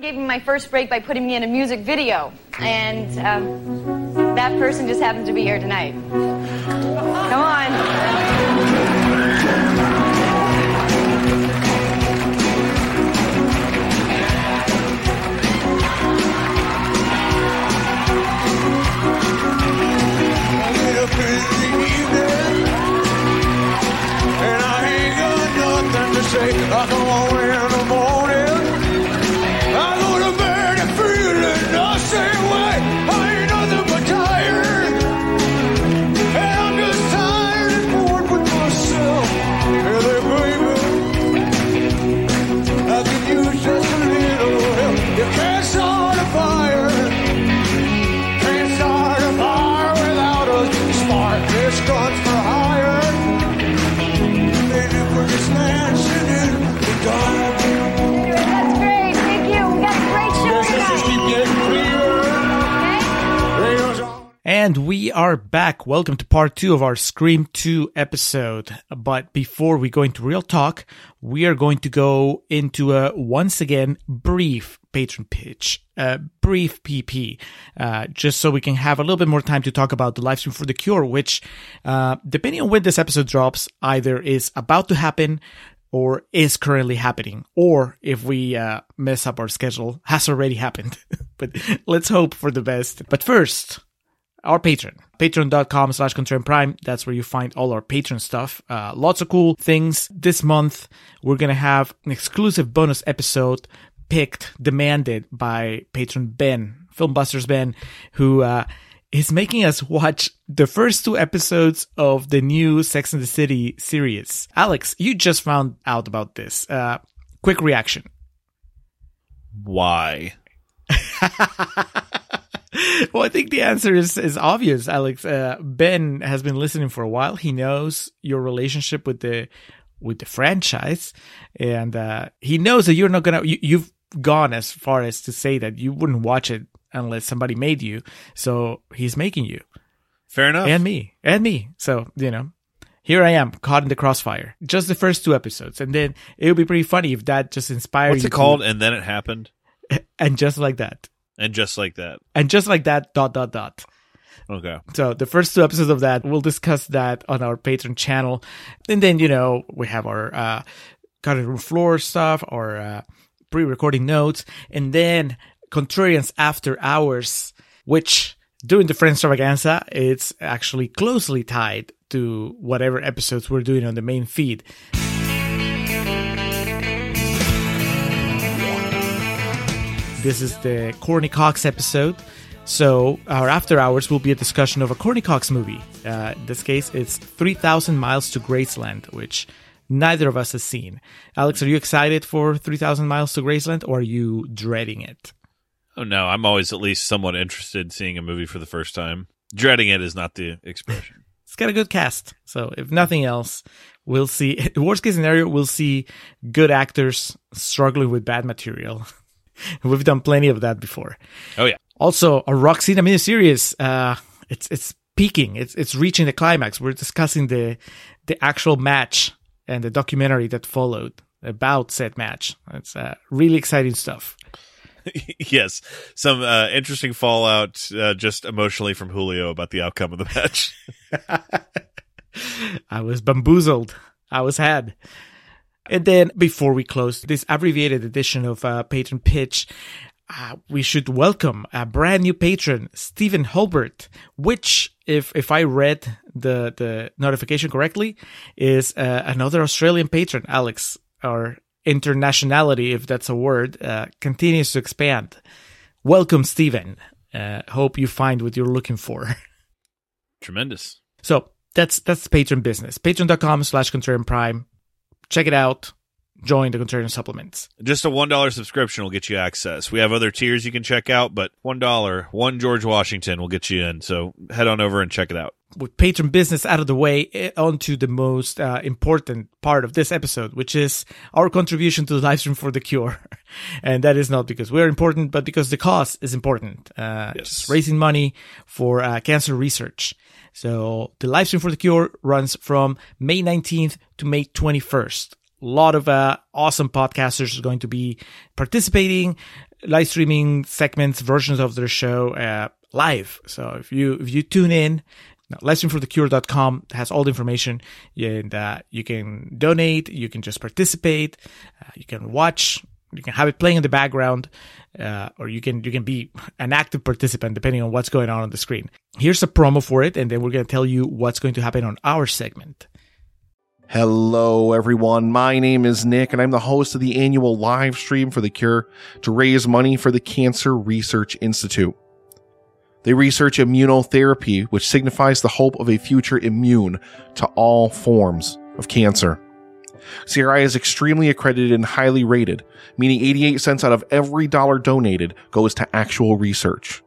Gave me my first break by putting me in a music video, and um, that person just happens to be here tonight. Come on. Up in And we are back. Welcome to part two of our Scream 2 episode. But before we go into real talk, we are going to go into a once again brief patron pitch, a brief PP, uh, just so we can have a little bit more time to talk about the live stream for the cure, which, uh, depending on when this episode drops, either is about to happen or is currently happening, or if we uh, mess up our schedule, has already happened. but let's hope for the best. But first, our patron patreon.com slash contrarian prime. That's where you find all our patron stuff. Uh, lots of cool things. This month we're gonna have an exclusive bonus episode picked demanded by patron ben filmbusters ben who uh, is making us watch the first two episodes of the new sex and the city series. Alex you just found out about this. Uh, quick reaction. Why? well, I think the answer is is obvious, Alex. Uh, ben has been listening for a while. He knows your relationship with the with the franchise, and uh, he knows that you're not gonna. You, you've gone as far as to say that you wouldn't watch it unless somebody made you. So he's making you, Fair enough. and me, and me. So you know. Here I am, caught in the crossfire. Just the first two episodes, and then it would be pretty funny if that just inspired What's it to- called? And then it happened. and just like that, And just like that. and just like that, dot dot dot. Okay. So the first two episodes of that, we'll discuss that on our Patreon channel. And then, you know, we have our, uh, cutting room floor stuff, our, uh, pre-recording notes, and then Contrarians After Hours, which during the Friends Extravaganza, it's actually closely tied to whatever episodes we're doing on the main feed. This is the Courteney Cox episode. So our after hours will be a discussion of a Courteney Cox movie. Uh, in this case, it's 3,000 Miles to Graceland, which neither of us has seen. Alex, are you excited for 3,000 Miles to Graceland or are you dreading it? Oh no, I'm always at least somewhat interested in seeing a movie for the first time. Dreading it is not the expression. It's got a good cast. So if nothing else, we'll see. Worst case scenario, we'll see good actors struggling with bad material. We've done plenty of that before. Oh yeah. Also, a Roxina miniseries. Uh, it's it's peaking. It's it's reaching the climax. We're discussing the the actual match and the documentary that followed about said match. It's uh, really exciting stuff. yes. Some uh, interesting fallout uh, just emotionally from Julio about the outcome of the match. I was bamboozled. I was had. And then before we close this abbreviated edition of uh, Patron Pitch, uh, we should welcome a brand new patron, Stephen Holbert, which, if if I read the the notification correctly, is uh, another Australian patron. Alex, our internationality, if that's a word, uh, continues to expand. Welcome, Stephen. Uh, hope you find what you're looking for. Tremendous. So that's that's patron business. Patreon.com slash contrarian prime. Check it out. Join the contrarian supplements. Just a one dollar subscription will get you access. We have other tiers you can check out, but one dollar, one George Washington will get you in. So head on over and check it out. With patron business out of the way, eh, on to the most uh, important part of this episode, which is our contribution to the live stream for the cure. and that is not because we're important, but because the cause is important. Uh, Yes. just raising money for uh, cancer research. So the live stream for the cure runs from May 19th to May 21st. A lot of uh, awesome podcasters are going to be participating. live streaming segments, versions of their show uh, live. So if you if you tune in, livestreamforthecure.com has all the information and uh, you can donate, you can just participate, uh, you can watch, you can have it playing in the background, uh, or you can you can be an active participant depending on what's going on on the screen. Here's a promo for it, and then we're going to tell you what's going to happen on our segment. Hello, everyone. My name is Nick, and I'm the host of the annual live stream for The Cure to raise money for the Cancer Research Institute. They research immunotherapy, which signifies the hope of a future immune to all forms of cancer. CRI is extremely accredited and highly rated, meaning 88 cents out of every dollar donated goes to actual research.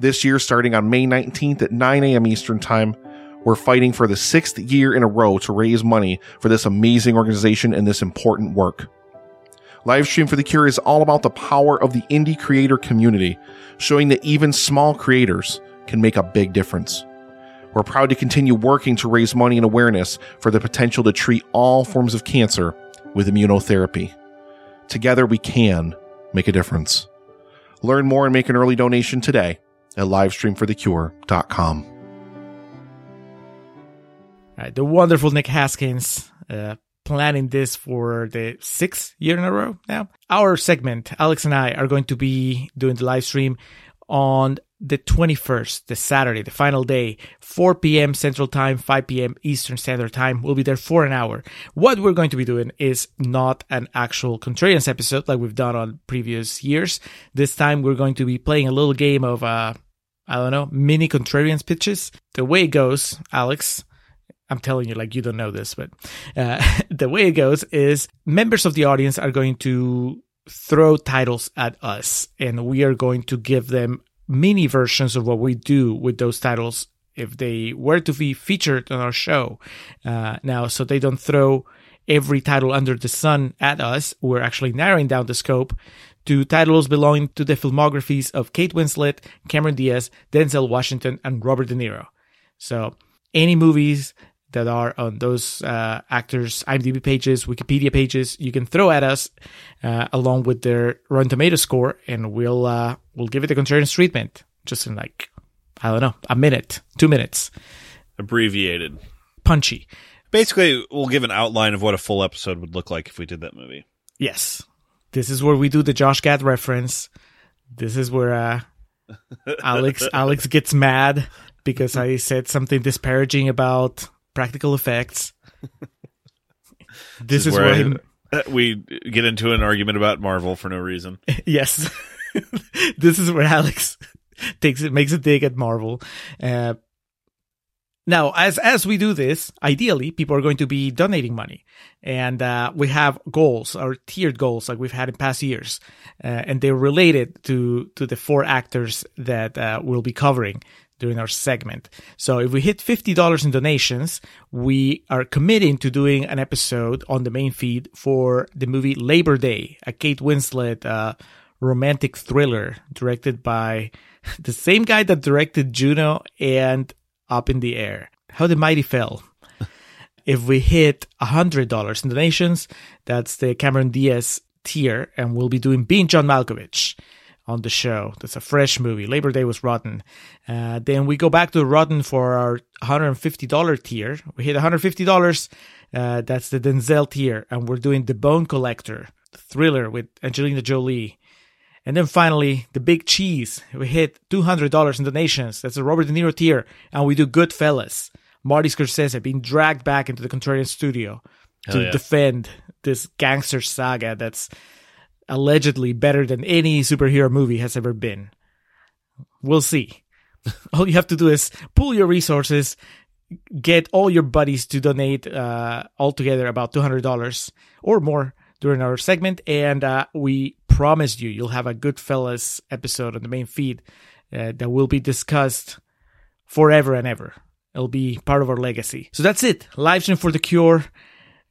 This year, starting on May 19th at 9 a.m. Eastern Time, we're fighting for the sixth year in a row to raise money for this amazing organization and this important work. Livestream for the Cure is all about the power of the indie creator community, showing that even small creators can make a big difference. We're proud to continue working to raise money and awareness for the potential to treat all forms of cancer with immunotherapy. Together we can make a difference. Learn more and make an early donation today at livestreamforthecure.com. All right, the wonderful Nick Haskins uh, planning this for the sixth year in a row now. Our segment, Alex and I are going to be doing the live stream on the 21st, the Saturday, the final day, 4 p.m. Central Time, 5 p.m. Eastern Standard Time. We'll be there for an hour. What we're going to be doing is not an actual Contrarians episode like we've done on previous years. This time we're going to be playing a little game of, uh, I don't know, mini Contrarians pitches. The way it goes, Alex, I'm telling you, like you don't know this, but uh, the way it goes is members of the audience are going to throw titles at us, and we are going to give them mini versions of what we do with those titles if they were to be featured on our show. Uh, now, so they don't throw every title under the sun at us, we're actually narrowing down the scope to titles belonging to the filmographies of Kate Winslet, Cameron Diaz, Denzel Washington, and Robert De Niro. So, any movies that are on those uh, actors' IMDb pages, Wikipedia pages, you can throw at us uh, along with their Rotten Tomato score, and we'll uh, we'll give it a contrarian treatment, just in like I don't know, a minute, two minutes, Abbreviated. punchy. Basically, we'll give an outline of what a full episode would look like if we did that movie. Yes, this is where we do the Josh Gad reference. This is where uh, Alex Alex gets mad because I said something disparaging about practical effects. This, is where, I- he- we get into an argument about Marvel for no reason. yes, this is where Alex takes it makes a dig at Marvel. Uh, now, as as we do this, ideally, people are going to be donating money, and uh, we have goals or tiered goals like we've had in past years, uh, and they're related to to the four actors that uh, we'll be covering during our segment. So if we hit $50 in donations, we are committing to doing an episode on the main feed for the movie Labor Day, a Kate Winslet uh, romantic thriller directed by the same guy that directed Juno and Up in the Air. How the Mighty Fell. if we hit $100 in donations, that's the Cameron Diaz tier, and we'll be doing Being John Malkovich on the show. That's a fresh movie. Labor Day was rotten. Uh, then we go back to rotten for our $150 tier. We hit $150. Uh, that's the Denzel tier, and we're doing The Bone Collector, the thriller with Angelina Jolie. And then finally, the big cheese. We hit $200 in donations. That's the Robert De Niro tier. And we do Goodfellas. Marty Scorsese being dragged back into the Contrarian studio Hell to yeah. defend this gangster saga that's allegedly better than any superhero movie has ever been. We'll see. all you have to do is pool your resources, get all your buddies to donate uh, altogether about $200 or more during our segment, and uh, we promise you you'll have a good Goodfellas episode on the main feed uh, that will be discussed forever and ever. It'll be part of our legacy. So that's it. Live stream for the cure.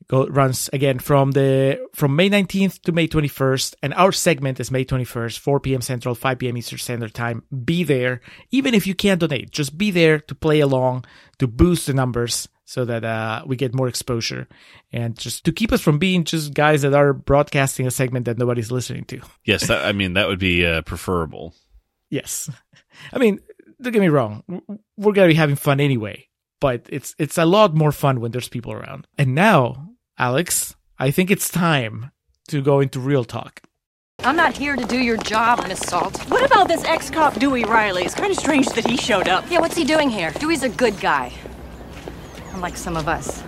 Go runs again from the from May 19th to May 21st, and our segment is May 21st, 4 p.m. Central, 5 p.m. Eastern Standard Time. Be there, even if you can't donate. Just be there to play along, to boost the numbers, so that uh, we get more exposure, and just to keep us from being just guys that are broadcasting a segment that nobody's listening to. Yes, that, I mean that would be uh, preferable. Yes, I mean, don't get me wrong. We're gonna be having fun anyway, but it's it's a lot more fun when there's people around. And now, Alex, I think it's time to go into real talk. I'm not here to do your job, Miss Salt. What about this ex-cop Dewey Riley? It's kind of strange that he showed up. Yeah, what's he doing here? Dewey's a good guy. Unlike some of us.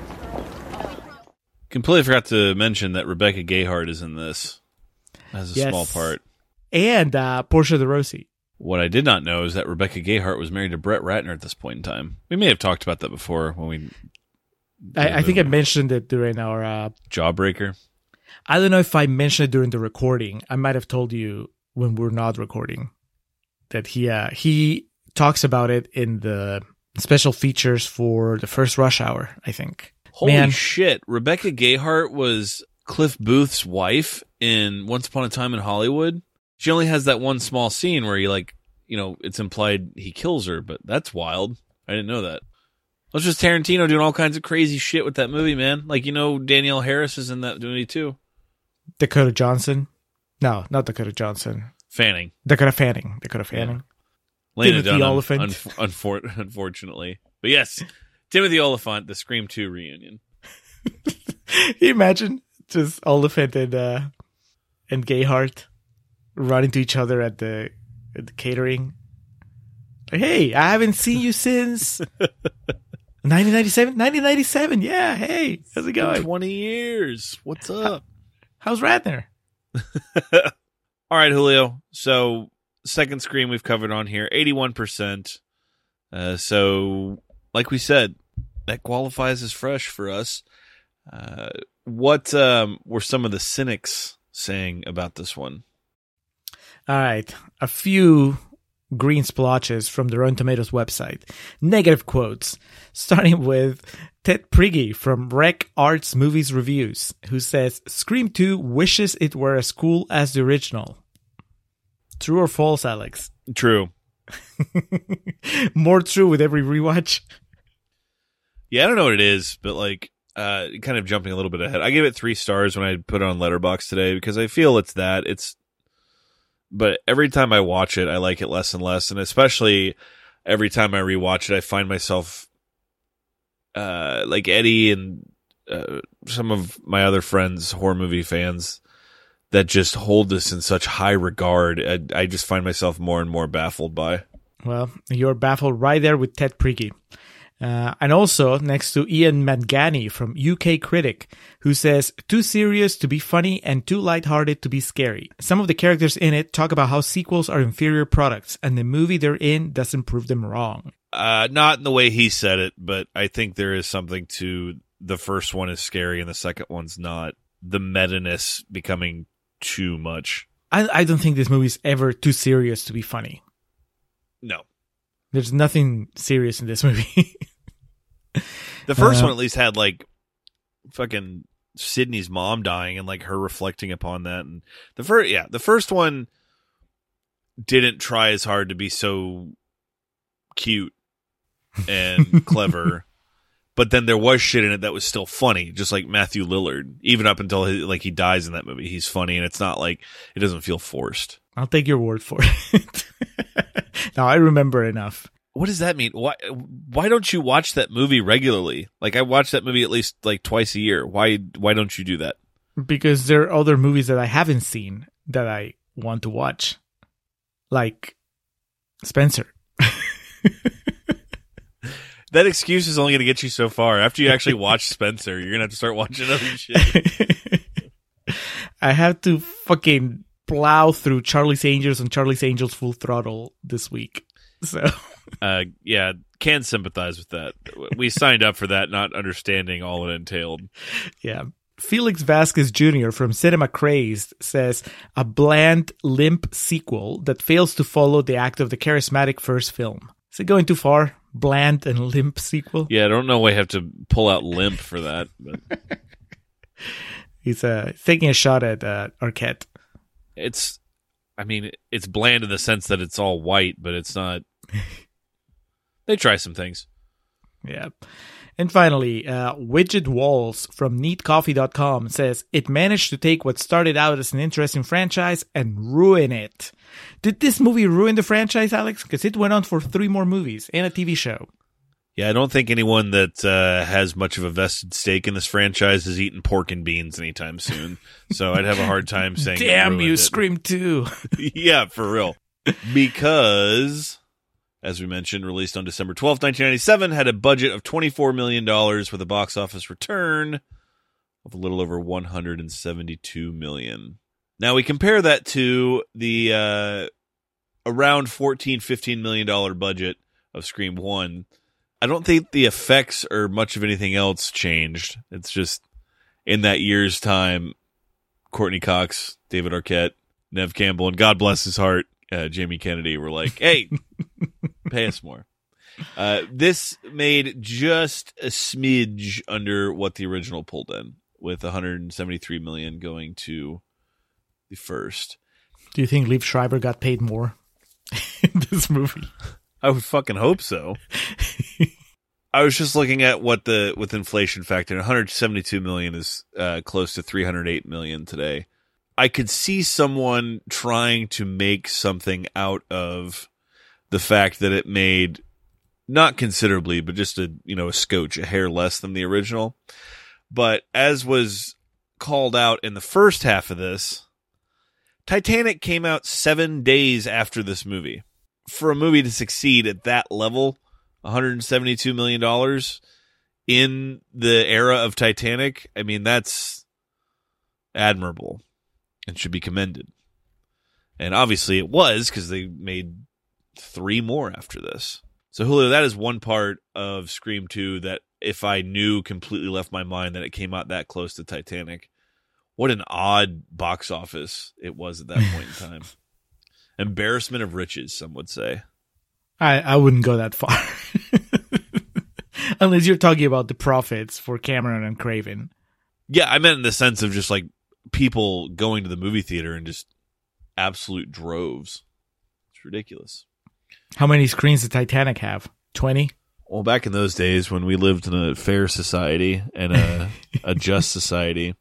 Completely forgot to mention that Rebecca Gayheart is in this as a Yes. small part. And uh, Portia de Rossi. What I did not know is that Rebecca Gayheart was married to Brett Ratner at this point in time. We may have talked about that before when we I, I think I mentioned it during our. Uh, Jawbreaker. I don't know if I mentioned it during the recording. I might have told you when we're not recording that he uh, he talks about it in the special features for the first Rush Hour. I think. Holy Man. shit! Rebecca Gayheart was Cliff Booth's wife in Once Upon a Time in Hollywood. She only has that one small scene where he like, you know, it's implied he kills her, but that's wild. I didn't know that. That's just Tarantino doing all kinds of crazy shit with that movie, man. Like you know, Danielle Harris is in that movie too. Dakota Johnson. No, not Dakota Johnson. Fanning, Dakota Fanning. Dakota Fanning. Lena Timothy Dunham, Olyphant. unf- unfor- unfortunately, but yes, Timothy Olyphant, the Scream Two reunion. Imagine just Olyphant and uh, and Gayheart running to each other at the at the catering? Like, hey, I haven't seen you since 1997. 1997. Yeah. Hey, how's it going? Twenty years. What's up? How's Ratner? All right, Julio. So second screen we've covered on here, eighty-one percent. Uh, so, like we said, that qualifies as fresh for us. Uh, what um, were some of the cynics saying about this one? All right, a few green splotches from the Rotten Tomatoes website. Negative quotes, starting with Ted Priggy from Rec Arts Movies Reviews, who says Scream 2 wishes it were as cool as the original. True or false, Alex? True. More true with every rewatch. Yeah, I don't know what it is, but like, uh, kind of jumping a little bit ahead. I gave it three stars when I put it on Letterboxd today because I feel it's that. It's, but every time I watch it, I like it less and less, and especially every time I rewatch it, I find myself, uh, like Eddie and uh, some of my other friends, horror movie fans, that just hold this in such high regard. I, I just find myself more and more baffled by. Well, you're baffled right there with Ted Priggy. Uh, and also next to Ian Mangani from UK Critic, who says, too serious to be funny and too lighthearted to be scary. Some of the characters in it talk about how sequels are inferior products, and the movie they're in doesn't prove them wrong. Uh, not in the way he said it, but I think there is something to the first one is scary and the second one's not. The meta-ness becoming too much. I, I don't think this movie's ever too serious to be funny. No. There's nothing serious in this movie. The first Uh, one at least had like fucking Sydney's mom dying and like her reflecting upon that. And the first, yeah, the first one didn't try as hard to be so cute and clever. But then there was shit in it that was still funny, just like Matthew Lillard. Even up until he, like he dies in that movie, he's funny, and it's not like it doesn't feel forced. I'll take your word for it. now I remember enough. What does that mean? Why why don't you watch that movie regularly? Like I watch that movie at least like twice a year. Why why don't you do that? because there are other movies that I haven't seen that I want to watch, like Spencer. That excuse is only going to get you so far. After you actually watch Spencer, you're going to have to start watching other shit. I have to fucking plow through Charlie's Angels and Charlie's Angels Full Throttle this week. So Uh, yeah, can sympathize with that. We signed up for that, not understanding all it entailed. yeah. Felix Vasquez Jr. from Cinema Crazed says a bland, limp sequel that fails to follow the act of the charismatic first film. Is it going too far? Bland and limp sequel? Yeah, I don't know why I have to pull out limp for that. But He's uh, taking a shot at uh, Arquette. It's, I mean, it's bland in the sense that it's all white, but it's not. they try some things. Yeah. And finally, uh, Widgett Walls from needcoffee.com says it managed to take what started out as an interesting franchise and ruin it. Did this movie ruin the franchise, Alex? Because it went on for three more movies and a TV show. Yeah, I don't think anyone that uh, has much of a vested stake in this franchise is eating pork and beans anytime soon. so I'd have a hard time saying. Damn ruined you, it. Scream 2. yeah, for real. Because, as we mentioned, released on December 12th, 1997, had a budget of $24 million with a box office return of a little over 172 million. Now we compare that to the uh, around 14, 15 million dollar budget of Scream 1. I don't think the effects or much of anything else changed. It's just in that year's time, Courteney Cox, David Arquette, Neve Campbell, and God bless his heart, uh, Jamie Kennedy were like, "Hey, pay us more." Uh, this made just a smidge under what the original pulled in, with 173 million going to the first. Do you think Liev Schreiber got paid more in this movie? I would fucking hope so. I was just looking at what the with inflation factor, 172 million is uh, close to 308 million today. I could see someone trying to make something out of the fact that it made not considerably, but just a you know a scotch, a hair less than the original. But as was called out in the first half of this, Titanic came out seven days after this movie. For a movie to succeed at that level, 172 million dollars in the era of Titanic, I mean that's admirable and should be commended. And obviously it was because they made three more after this. So Julio, that is one part of Scream 2 that if I knew completely left my mind that it came out that close to Titanic. What an odd box office it was at that point in time. Embarrassment of riches, some would say. I, I wouldn't go that far. Unless you're talking about the profits for Cameron and Craven. Yeah, I meant in the sense of just like people going to the movie theater in just absolute droves. It's ridiculous. How many screens did Titanic have? 20? Well, back in those days when we lived in a fair society and a, a just society,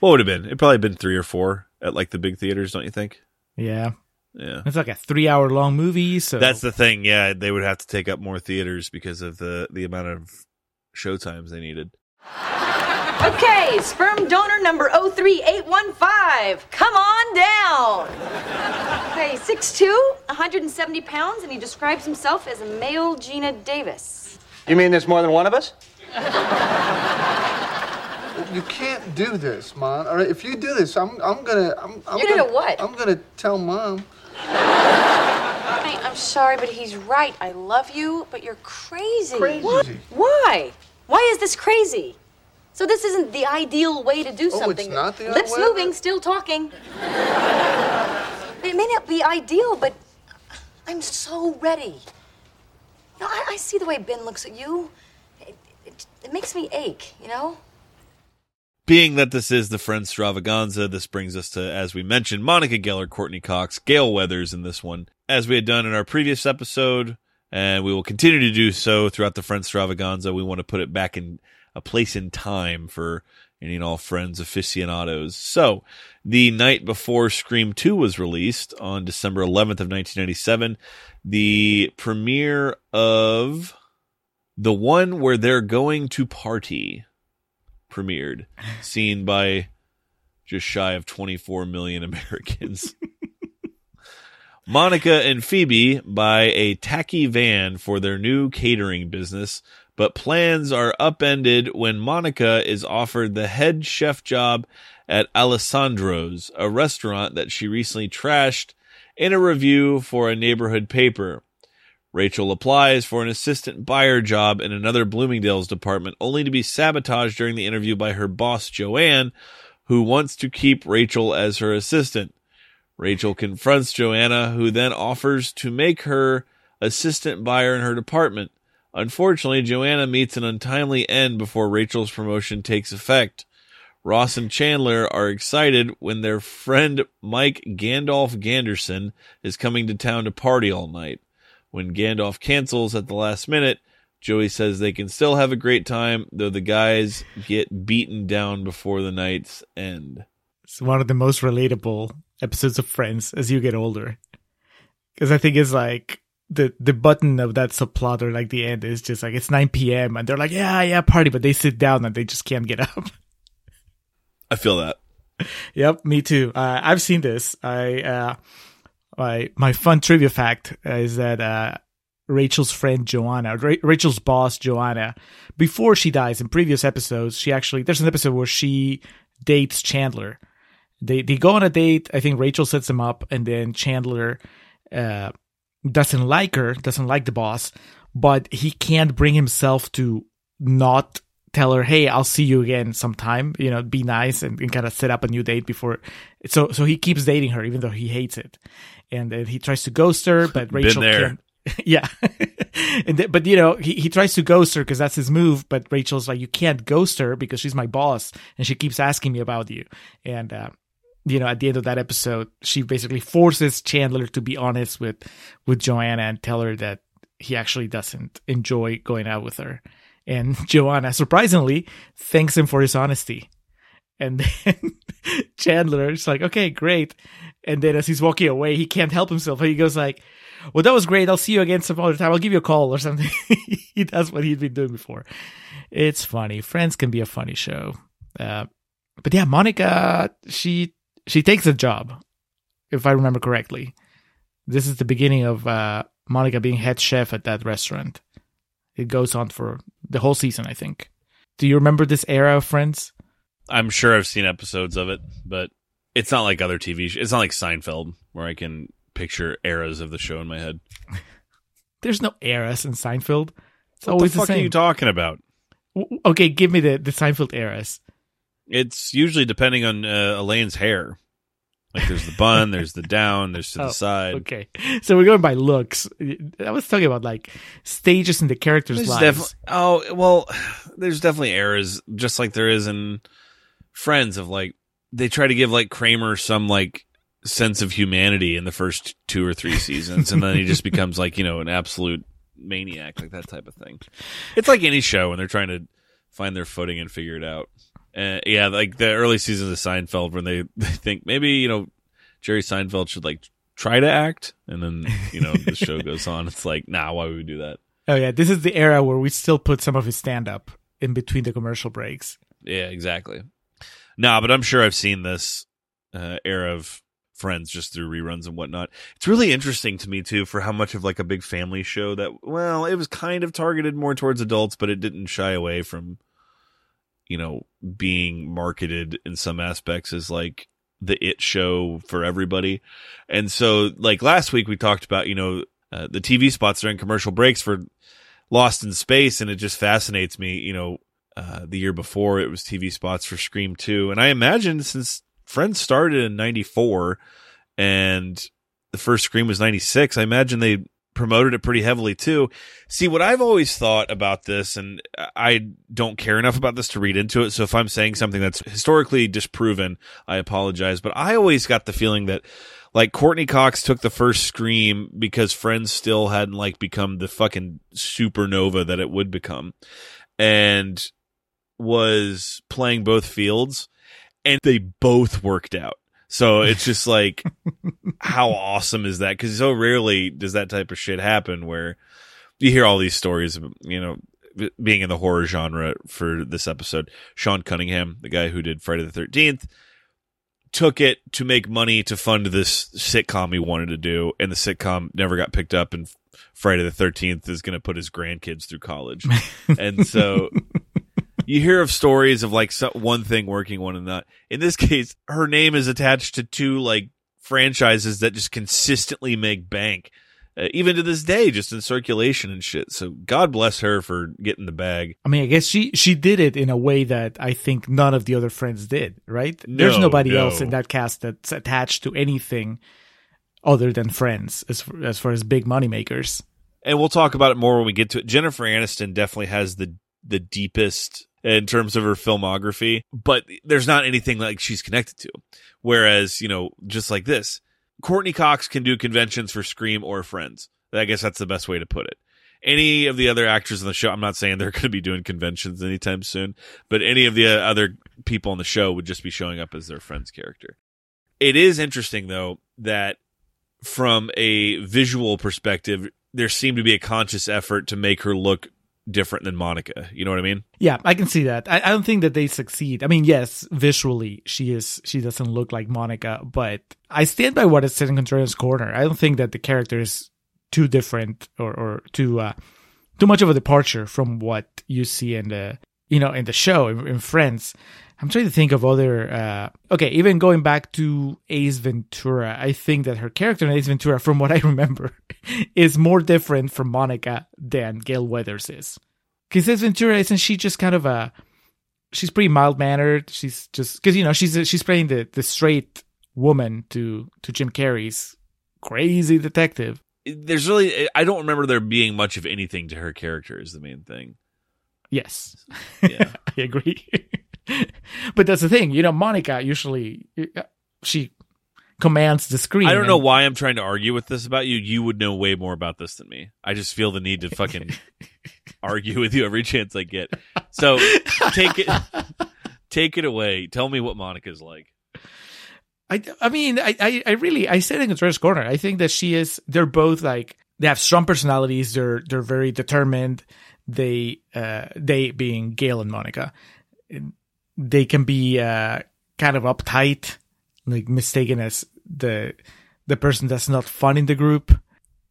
what would have been? It probably been three or four at like the big theaters, don't you think? Yeah. Yeah. It's like a three hour long movie. So That's the thing. Yeah, they would have to take up more theaters because of the the amount of showtimes they needed. Okay, sperm donor number 03815. Come on down. Okay, 6'2, 170 pounds, and he describes himself as a male Geena Davis. You mean there's more than one of us? You can't do this, Mom. All right, if you do this, I'm, I'm gonna, I'm, I'm You're gonna, gonna what? I'm gonna tell Mom. Honey, I'm sorry, but he's right. I love you, but you're crazy. Crazy. What? Why? Why is this crazy? So this isn't the ideal way to do Oh, it's something. not the Lips way? moving, still talking. it may not be ideal, but I'm so ready. No, I, I see the way Ben looks at you. It, it, it makes me ache, you know? Being that this is the Friends Stravaganza, this brings us to, as we mentioned, Monica Geller, Courteney Cox, Gale Weathers in this one, as we had done in our previous episode, and we will continue to do so throughout the Friends Stravaganza. We want to put it back in a place in time for any and all Friends aficionados. So, the night before Scream 2 was released on December 11th of 1997, the premiere of the one where they're going to party premiered, seen by just shy of 24 million Americans. Monica and Phoebe buy a tacky van for their new catering business, but plans are upended when Monica is offered the head chef job at Alessandro's, a restaurant that she recently trashed in a review for a neighborhood paper. Rachel applies for an assistant buyer job in another Bloomingdale's department, only to be sabotaged during the interview by her boss, Joanne, who wants to keep Rachel as her assistant. Rachel confronts Joanna, who then offers to make her assistant buyer in her department. Unfortunately, Joanna meets an untimely end before Rachel's promotion takes effect. Ross and Chandler are excited when their friend Mike Gandalf Ganderson is coming to town to party all night. When Gandalf cancels at the last minute, Joey says they can still have a great time, though the guys get beaten down before the night's end. It's one of the most relatable episodes of Friends as you get older. Because I think it's like the the button of that subplot or like the end is just like it's 9 p.m. and they're like, yeah, yeah, party, but they sit down and they just can't get up. I feel that. Yep, me too. Uh, I've seen this. I uh, my my fun trivia fact is that uh, Rachel's friend Joanna, Ra- Rachel's boss Joanna, before she dies in previous episodes, she actually there's an episode where she dates Chandler. They they go on a date. I think Rachel sets them up, and then Chandler uh, doesn't like her, doesn't like the boss, but he can't bring himself to not tell her, "Hey, I'll see you again sometime." You know, be nice and, and kind of set up a new date before. So so he keeps dating her even though he hates it, and then he tries to ghost her, but Rachel there. can't. yeah, and th- but you know he, he tries to ghost her because that's his move. But Rachel's like, you can't ghost her because she's my boss, and she keeps asking me about you. And uh, you know, at the end of that episode, she basically forces Chandler to be honest with with Joanna and tell her that he actually doesn't enjoy going out with her. And Joanna, surprisingly, thanks him for his honesty. And then Chandler is like, okay, great. And then as he's walking away, he can't help himself. He goes like, well, that was great. I'll see you again some other time. I'll give you a call or something. he does what he'd been doing before. It's funny. Friends can be a funny show. Uh, but yeah, Monica, she she takes a job, if I remember correctly. This is the beginning of uh, Monica being head chef at that restaurant. It goes on for the whole season, I think. Do you remember this era of Friends? I'm sure I've seen episodes of it, but it's not like other TV. Sh- it's not like Seinfeld, where I can picture eras of the show in my head. There's no eras in Seinfeld. It's What always the fuck the are you talking about? W- okay, give me the, the Seinfeld eras. It's usually depending on uh, Elaine's hair. Like there's the bun, there's the down, there's to Oh, the side. Okay, so we're going by looks. I was talking about like stages in the characters' There's lives. definitely oh well, there's definitely errors, just like there is in Friends of like they try to give like Kramer some like sense of humanity in the first two or three seasons, and then he just becomes like you know an absolute maniac, like that type of thing. It's like any show when they're trying to find their footing and figure it out. Uh, yeah, like the early seasons of Seinfeld when they, they think maybe you know Jerry Seinfeld should like try to act, and then you know the show goes on. It's like, nah, why would we do that? oh yeah, this is the era where we still put some of his stand up in between the commercial breaks. Yeah, exactly. Nah, but I'm sure I've seen this uh, era of Friends just through reruns and whatnot. It's really interesting to me too for how much of like a big family show that. Well, it was kind of targeted more towards adults, but it didn't shy away from, you know, being marketed in some aspects as like the it show for everybody. And so, like last week, we talked about you know uh, the TV spots during commercial breaks for Lost in Space, and it just fascinates me, you know, uh, the year before it was TV spots for Scream 2. And I imagine since Friends started in 94 and the first Scream was 96, I imagine they promoted it pretty heavily too. See, what I've always thought about this, and I don't care enough about this to read into it. So if I'm saying something that's historically disproven, I apologize. But I always got the feeling that like Courteney Cox took the first Scream because Friends still hadn't like become the fucking supernova that it would become. And was playing both fields and they both worked out. So it's just like, how awesome is that? Cause so rarely does that type of shit happen where you hear all these stories of, you know, being in the horror genre for this episode. Sean Cunningham, the guy who did Friday the 13th, took it to make money to fund this sitcom he wanted to do. And the sitcom never got picked up and Friday the 13th is going to put his grandkids through college. and so you hear of stories of like so, one thing working, one and not. In this case, her name is attached to two like franchises that just consistently make bank, uh, even to this day, just in circulation and shit. So God bless her for getting the bag. I mean, I guess she she did it in a way that I think none of the other friends did. Right? There's nobody no. else in that cast that's attached to anything other than Friends as as far as big money makers. And we'll talk about it more when we get to it. Jennifer Aniston definitely has the the deepest in terms of her filmography, but there's not anything like she's connected to. Whereas, you know, just like this, Courteney Cox can do conventions for Scream or Friends. I guess that's the best way to put it. Any of the other actors on the show, I'm not saying they're going to be doing conventions anytime soon, but any of the other people on the show would just be showing up as their friend's character. It is interesting though that from a visual perspective, there seemed to be a conscious effort to make her look different than Monica. You know what I mean? Yeah, I can see that. I, I don't think that they succeed. I mean, yes, visually she is she doesn't look like Monica, but I stand by what is said in Contreras' corner. I don't think that the character is too different or, or too uh, too much of a departure from what you see in the you know in the show in, in Friends. I'm trying to think of other. Uh, okay, even going back to Ace Ventura, I think that her character in Ace Ventura, from what I remember, is more different from Monica than Gale Weathers is. Because Ace Ventura isn't she just kind of a? She's pretty mild mannered. She's just because you know she's she's playing the the straight woman to to Jim Carrey's crazy detective. There's really, I don't remember there being much of anything to her character, is the main thing. Yes, Yeah. I agree. but that's the thing, you know. Monica usually uh, she commands the screen. I don't know and- why I'm trying to argue with this about you. You would know way more about this than me. I just feel the need to fucking argue with you every chance I get. So take it, take it away. Tell me what Monica's like. I, I mean, I, I, I really, I said in the Contreras corner. I think that she is. They're both like they have strong personalities. They're they're very determined. They uh they being Gale and Monica, they can be uh kind of uptight, like mistaken as the the person that's not fun in the group.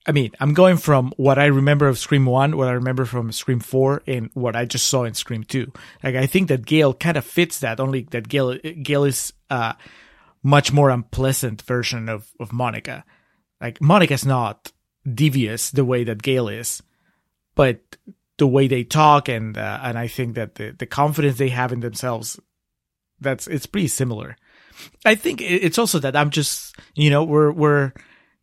I mean, I'm going from what I remember of Scream One, what I remember from Scream Four, and what I just saw in Scream Two. Like, I think that Gale kind of fits that. Only that Gale Gale is uh much more unpleasant version of, of Monica. Like Monica's not devious the way that Gale is, but the way they talk and uh, and I think that the, the confidence they have in themselves, that's it's pretty similar. I think it's also that I'm just you know we're we're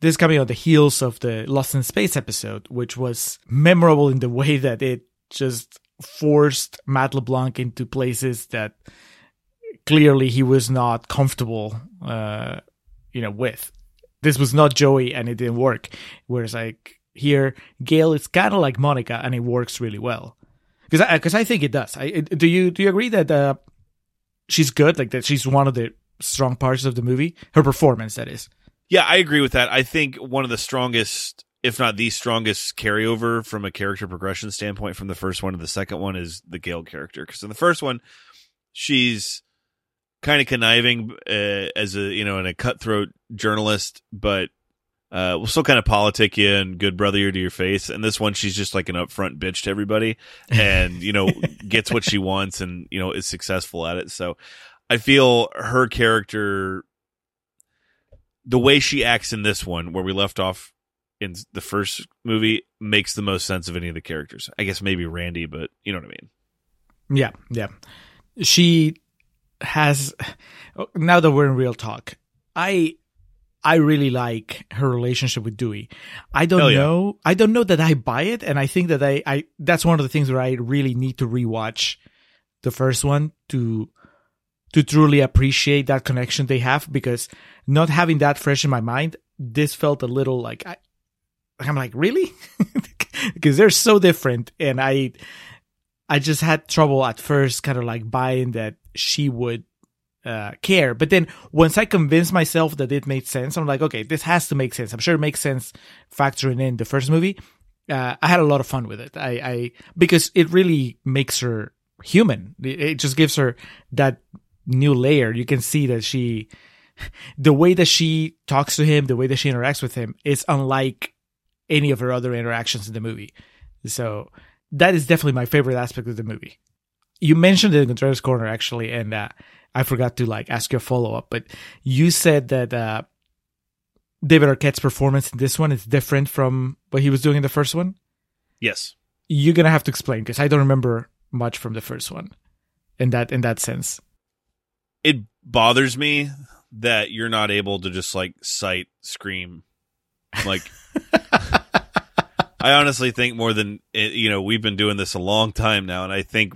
this is coming on the heels of the Lost in Space episode, which was memorable in the way that it just forced Matt LeBlanc into places that clearly he was not comfortable uh you know with this was not joey and it didn't work whereas like here gale is kind of like monica and it works really well. Because i because i think it does. I it- do you do you agree that uh she's good? Like that she's one of the strong parts of the movie? Her performance that is. Yeah, I agree with that. I think one of the strongest, if not the strongest, carryover from a character progression standpoint from the first one to the second one is the Gale character. Because in the first one, she's kind of conniving uh, as a you know, and a cutthroat journalist, but uh, will still kind of politic you and good brother you to your face. And this one, she's just like an upfront bitch to everybody, and you know, gets what she wants, and you know, is successful at it. So, I feel her character the way she acts in this one, where we left off in the first movie, makes the most sense of any of the characters. I guess maybe Randy, but you know what I mean. Yeah, yeah. She has now that we're in real talk, I I really like her relationship with Dewey. I don't oh, yeah. know I don't know that I buy it and I think that I, I that's one of the things where I really need to rewatch the first one to to truly appreciate that connection they have because not having that fresh in my mind, this felt a little like I I'm like, really? because they're so different and I I just had trouble at first, kind of like buying that she would uh, care. But then once I convinced myself that it made sense, I'm like, okay, this has to make sense. I'm sure it makes sense factoring in the first movie. Uh, I had a lot of fun with it. I, I because it really makes her human. It, just gives her that new layer. You can see that she, the way that she talks to him, the way that she interacts with him, is unlike any of her other interactions in the movie. So that is definitely my favorite aspect of the movie. You mentioned it in Contreras Corner actually, and uh, I forgot to like ask you a follow up, but you said that uh, David Arquette's performance in this one is different from what he was doing in the first one. Yes. You're gonna have to explain because I don't remember much from the first one in that in that sense. It bothers me that you're not able to just like cite Scream. Like, I honestly think more than eh, you know, we've been doing this a long time now, and I think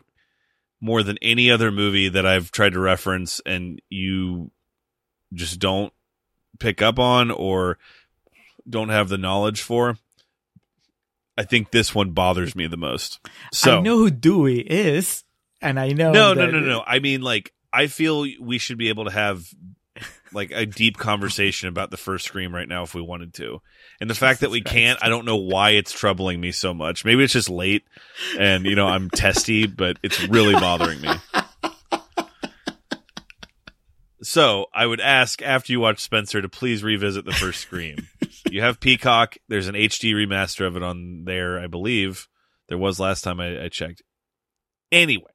more than any other movie that I've tried to reference and you just don't pick up on or don't have the knowledge for. I think this one bothers me the most. So I know who Dewey is, and I know no, no, no, no. I mean, like, I feel we should be able to have like a deep conversation about the first Scream right now if we wanted to. And the fact that we can't, I don't know why it's troubling me so much. Maybe it's just late, and you know I'm testy, but it's really bothering me. So I would ask after you watch Spencer to please revisit the first Scream. you have Peacock. There's an HD remaster of it on there, I believe. There was last time I, I checked. Anyway,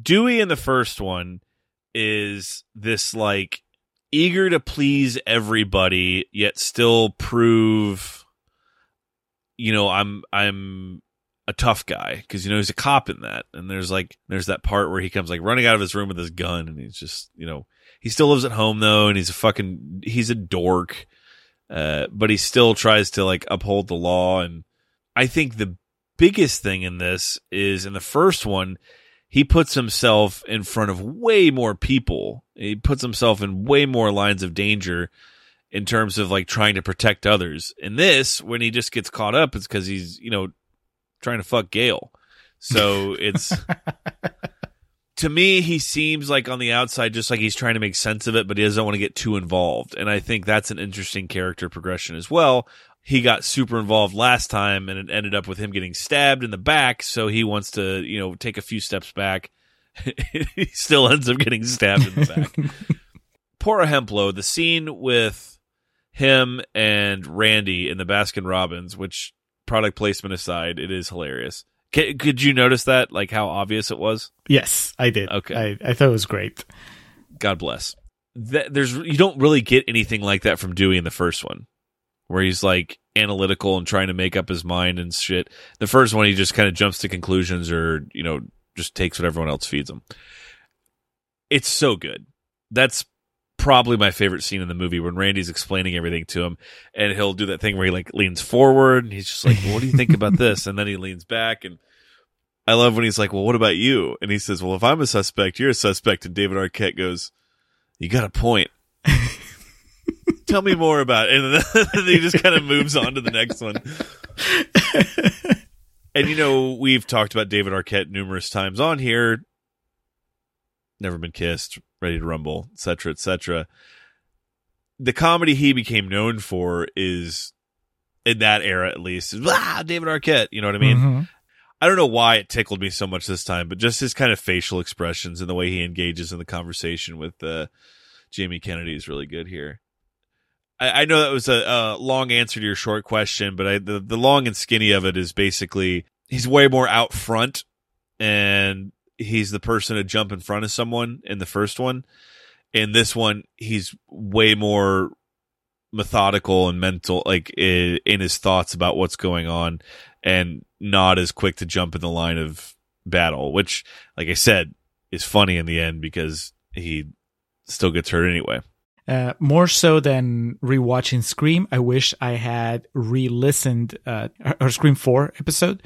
Dewey in the first one is this like eager to please everybody, yet still prove, you know, I'm I'm a tough guy. Because you know he's a cop in that, and there's like there's that part where he comes like running out of his room with his gun, and he's just you know he still lives at home though, and he's a fucking he's a dork, uh, but he still tries to like uphold the law, and I think the biggest thing in this is in the first one he puts himself in front of way more people. He puts himself in way more lines of danger in terms of like trying to protect others. And this, when he just gets caught up, it's because he's, you know, trying to fuck Gale. So it's to me, he seems like on the outside just like he's trying to make sense of it, but he doesn't want to get too involved. And I think that's an interesting character progression as well. He got super involved last time and it ended up with him getting stabbed in the back, so he wants to, you know, take a few steps back. he still ends up getting stabbed in the back. Poor Hemplo, the scene with him and Randy in the Baskin Robbins, which product placement aside, it is hilarious. C- could you notice that, like how obvious it was? Yes, I did. Okay. I, I thought it was great. God bless. Th there's you don't really get anything like that from Dewey in the first one, where he's like analytical and trying to make up his mind and shit. The first one, he just kind of jumps to conclusions or you know just takes what everyone else feeds him. It's so good. That's probably my favorite scene in the movie when Randy's explaining everything to him, and he'll do that thing where he like leans forward and he's just like, well, "What do you think about this?" And then he leans back and. I love when he's like, "Well, what about you?" And he says, "Well, if I'm a suspect, you're a suspect." And David Arquette goes, "You got a point." Tell me more about it. And then he just kind of moves on to the next one. and you know, we've talked about David Arquette numerous times on here. Never been kissed, ready to rumble, etc., etc. The comedy he became known for is in that era at least. is, Ah, David Arquette. You know what I mean? Mhm. I don't know why it tickled me so much this time, but just his kind of facial expressions and the way he engages in the conversation with uh, Jamie Kennedy is really good here. I, I know that was a, a long answer to your short question, but I, the the long and skinny of it is basically he's way more out front, and he's the person to jump in front of someone in the first one. In this one, he's way more methodical and mental, like i- in his thoughts about what's going on, and not as quick to jump in the line of battle. Which, like I said, is funny in the end because he still gets hurt anyway. Uh, more so than rewatching Scream, I wish I had re-listened uh, our Scream Four episode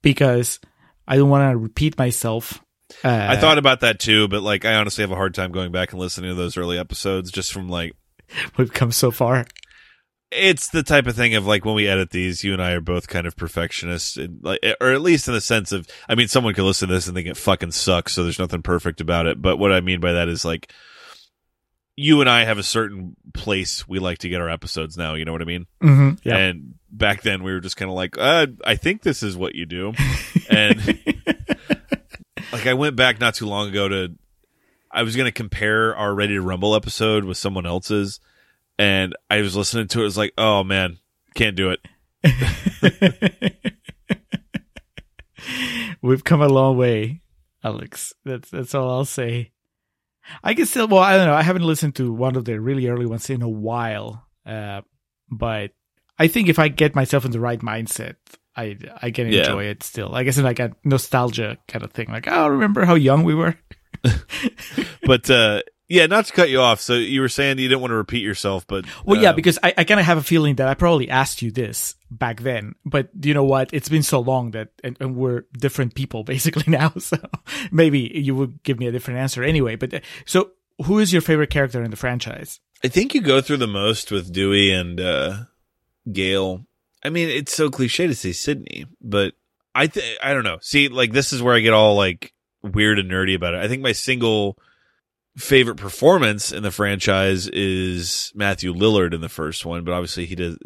because I don't want to repeat myself. Uh, I thought about that too, but like I honestly have a hard time going back and listening to those early episodes just from like we've come so far. it's the type of thing of like when we edit these, you and I are both kind of perfectionists, and like, or at least in the sense of, I mean, someone could listen to this and think it fucking sucks, so there's nothing perfect about it. But what I mean by that is like, you and I have a certain place we like to get our episodes now. You know what I mean? hmm Yeah. And back then we were just kind of like, uh, I think this is what you do, and like I went back not too long ago to, I was going to compare our Ready to Rumble episode with someone else's, and I was listening to it. It was like, oh man, can't do it. We've come a long way, Alex. That's that's all I'll say. I can still, well, I don't know. I haven't listened to one of the really early ones in a while, uh, but I think if I get myself in the right mindset, I I can Yeah. enjoy it still. I guess in like a nostalgia kind of thing. Like, oh, remember how young we were? But uh, Yeah, not to cut you off. So you were saying you didn't want to repeat yourself, but Well, yeah, um, because I, I kind of have a feeling that I probably asked you this back then, but you know what? It's been so long that, and, and we're different people basically now. So maybe you would give me a different answer anyway. But uh, so who is your favorite character in the franchise? I think you go through the most with Dewey and uh Gale. I mean, it's so cliche to say Sidney, but I th- I don't know. See, like this is where I get all like weird and nerdy about it. I think my single favorite performance in the franchise is Matthew Lillard in the first one, but obviously he does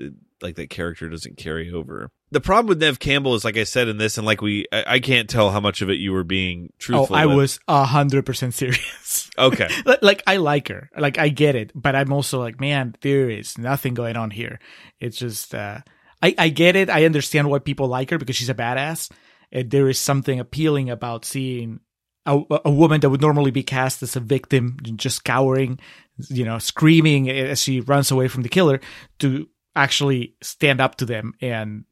like that character doesn't carry over. The problem with Neve Campbell is like I said in this, and like we, I, I can't tell how much of it you were being truthful. oh, I with. was a hundred percent serious. okay. Like I like her, like I get it, but I'm also like, man, there is nothing going on here. It's just, uh, I I get it. I understand why people like her because she's a badass. And there is something appealing about seeing a, a woman that would normally be cast as a victim, just cowering, you know, screaming as she runs away from the killer, to actually stand up to them and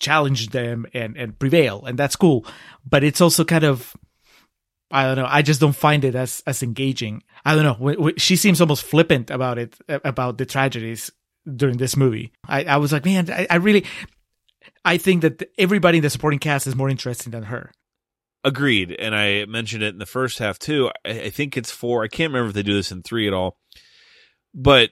challenge them and and prevail, and that's cool. But it's also kind of I don't know. I just don't find it as as engaging. I don't know. She seems almost flippant about it, about the tragedies during this movie. I, I was like, man, I, I really, I think that everybody in the supporting cast is more interesting than her. Agreed. And I mentioned it in the first half too. I, I think it's four. I can't remember if they do this in three at all. But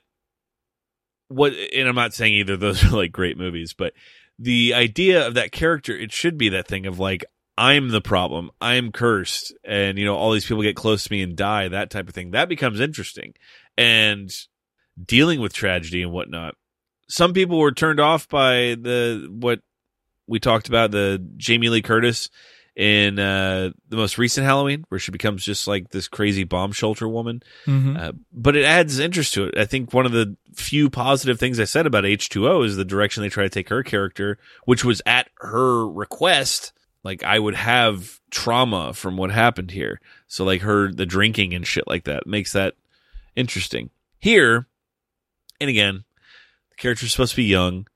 what, and I'm not saying either those are like great movies, but the idea of that character, it should be that thing of like, I'm the problem. I'm cursed. And, you know, all these people get close to me and die, that type of thing. That becomes interesting. And dealing with tragedy and whatnot. Some people were turned off by the, what we talked about, the Jamie Lee Curtis in uh, the most recent Halloween, where she becomes just like this crazy bomb shelter woman. Mm-hmm. Uh, but it adds interest to it. I think one of the few positive things I said about H2O is the direction they try to take her character, which was at her request. Like I would have trauma from what happened here. So like her, the drinking and shit like that makes that interesting. Here, and again, the character's supposed to be young.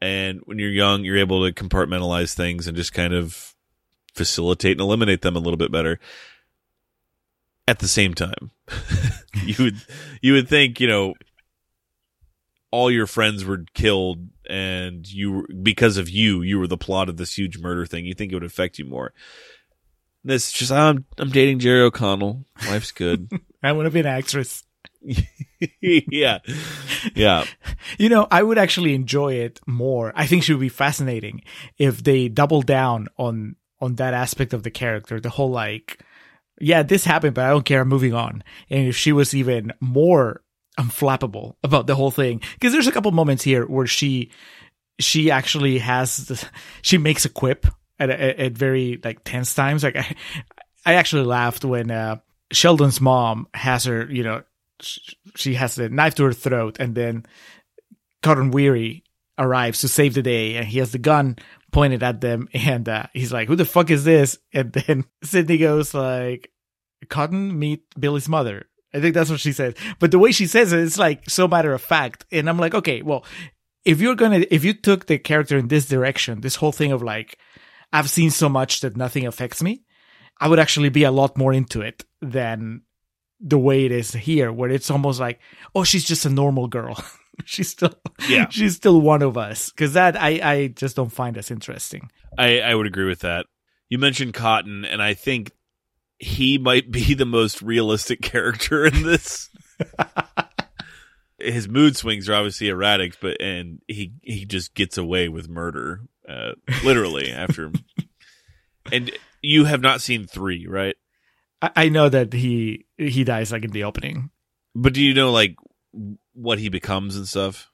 And when you're young, you're able to compartmentalize things and just kind of facilitate and eliminate them a little bit better. At the same time, you would you would think you know all your friends were killed and you because of you you were the plot of this huge murder thing. You think it would affect you more. This is just ah, I'm I'm dating Jerry O'Connell. Life's good. I want to be an actress. yeah, yeah. You know, I would actually enjoy it more. I think she would be fascinating if they double down on on that aspect of the character. The whole like, yeah, this happened, but I don't care. I'm moving on. And if she was even more unflappable about the whole thing, because there's a couple moments here where she she actually has the, she makes a quip at, at at very like tense times. Like I I actually laughed when uh, Sheldon's mom has her, you know, sh- she has the knife to her throat, and then Cotton Weary arrives to save the day, and he has the gun pointed at them, and uh, he's like, "Who the fuck is this?" And then Sidney goes like, "Cotton, meet Billy's mother." I think that's what she said, but the way she says it, it's like so matter of fact, and I'm like, okay, well, if you're gonna, if you took the character in this direction, this whole thing of like, I've seen so much that nothing affects me, I would actually be a lot more into it than the way it is here, where it's almost like, oh, she's just a normal girl. she's still, Yeah. she's still one of us. Because that I, I just don't find as interesting. I, I would agree with that. You mentioned Cotton, and I think he might be the most realistic character in this. His mood swings are obviously erratic, but and he he just gets away with murder, uh, literally after. and you have not seen three, right? I, I know that he he dies like in the opening. But do you know like what he becomes and stuff?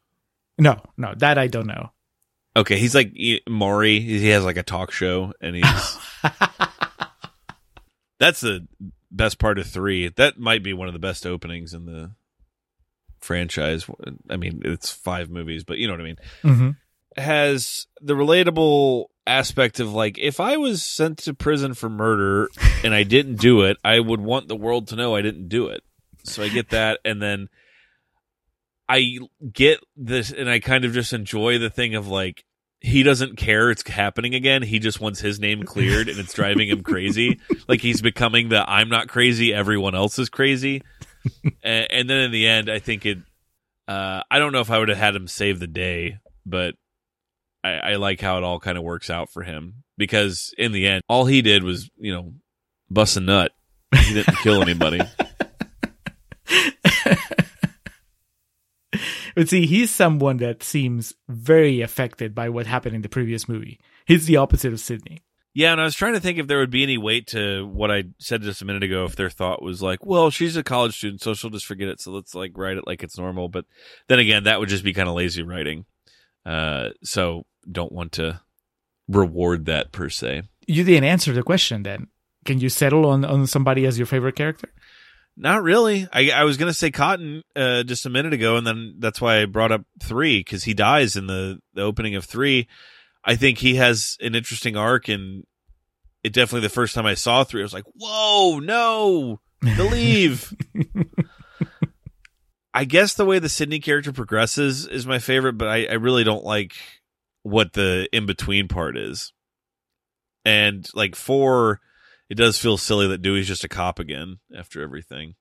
No, no, that I don't know. Okay, he's like Maury. He has like a talk show, and he's that's the best part of three. That might be one of the best openings in the franchise. I mean, it's five movies, but you know what I mean. hmm Has the relatable aspect of like, if I was sent to prison for murder and I didn't do it, I would want the world to know I didn't do it. So I get that, and then I get this, and I kind of just enjoy the thing of like he doesn't care it's happening again. He just wants his name cleared, and it's driving him crazy. Like he's becoming the I'm not crazy, everyone else is crazy. and, and then in the end, I think it. Uh, I don't know if I would have had him save the day, but I, I like how it all kind of works out for him because in the end, all he did was you know bust a nut. He didn't kill anybody. But see, he's someone that seems very affected by what happened in the previous movie. He's the opposite of Sidney. Yeah, and I was trying to think if there would be any weight to what I said just a minute ago. If their thought was like, "Well, she's a college student, so she'll just forget it, so let's like write it like it's normal." But then again, that would just be kind of lazy writing. Uh, so don't want to reward that per se. You didn't answer the question then. Can you settle on, on somebody as your favorite character? Not really. I, I was gonna say Cotton uh, just a minute ago, and then that's why I brought up three because he dies in the, the opening of three. I think he has an interesting arc, and it definitely the first time I saw three, I was like, "Whoa, no, the leave." I guess the way the Sidney character progresses is my favorite, but I, I really don't like what the in between part is. And like four, it does feel silly that Dewey's just a cop again after everything.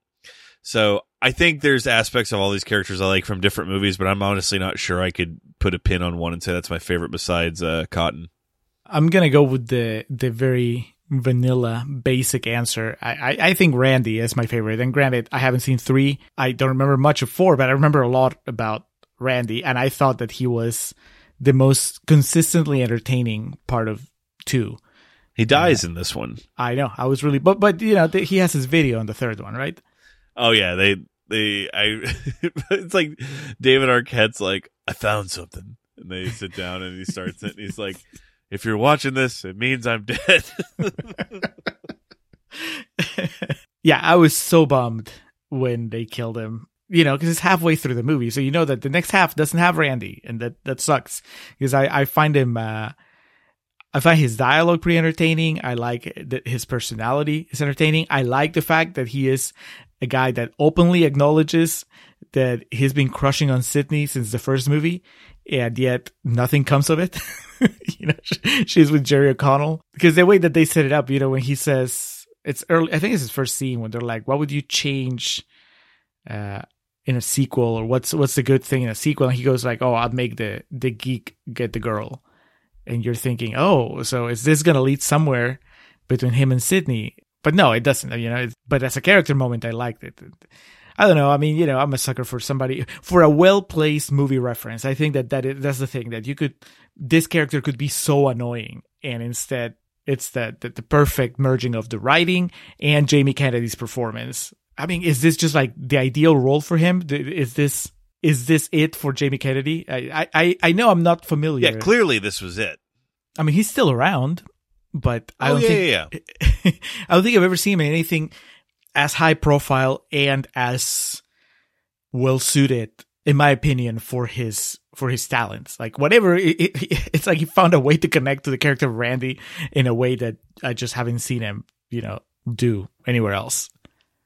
So I think there's aspects of all these characters I like from different movies, but I'm honestly not sure I could put a pin on one and say that's my favorite besides uh, Cotton. I'm gonna go with the the very vanilla basic answer. I, I, I think Randy is my favorite. And granted, I haven't seen three. I don't remember much of four, but I remember a lot about Randy, and I thought that he was the most consistently entertaining part of two. He dies in this one. I know. I was really, but but you know, th- he has his video on the third one, right? Oh yeah, they they I it's like David Arquette's like I found something, and they sit down and he starts it. And he's like, "If you're watching this, it means I'm dead." yeah, I was so bummed when they killed him. You know, because it's halfway through the movie, so you know that the next half doesn't have Randy, and that that sucks. Because I I find him. uh I find his dialogue pretty entertaining. I like that his personality is entertaining. I like the fact that he is a guy that openly acknowledges that he's been crushing on Sidney since the first movie, and yet nothing comes of it. you know, she's with Jerry O'Connell because the way that they set it up, you know, when he says it's early, I think it's his first scene when they're like, "What would you change?" Uh, in a sequel, or what's what's the good thing in a sequel? And he goes like, "Oh, I'd make the the geek get the girl," and you're thinking, "Oh, so is this gonna lead somewhere between him and Sidney?" But no, it doesn't. You know, but as a character moment, I liked it. I don't know. I mean, you know, I'm a sucker for somebody for a well placed movie reference. I think that that is, that's the thing that you could this character could be so annoying, and instead it's that the the perfect merging of the writing and Jamie Kennedy's performance. I mean, is this just like the ideal role for him? Is this is this it for Jamie Kennedy? I I I know I'm not familiar. yeah, clearly this was it. I mean, he's still around, but I Oh, don't yeah, think yeah, I don't think I've ever seen him in anything as high profile and as well suited, in my opinion, for his for his talents. Like whatever, it, it, it's like he found a way to connect to the character of Randy in a way that I just haven't seen him, you know, do anywhere else.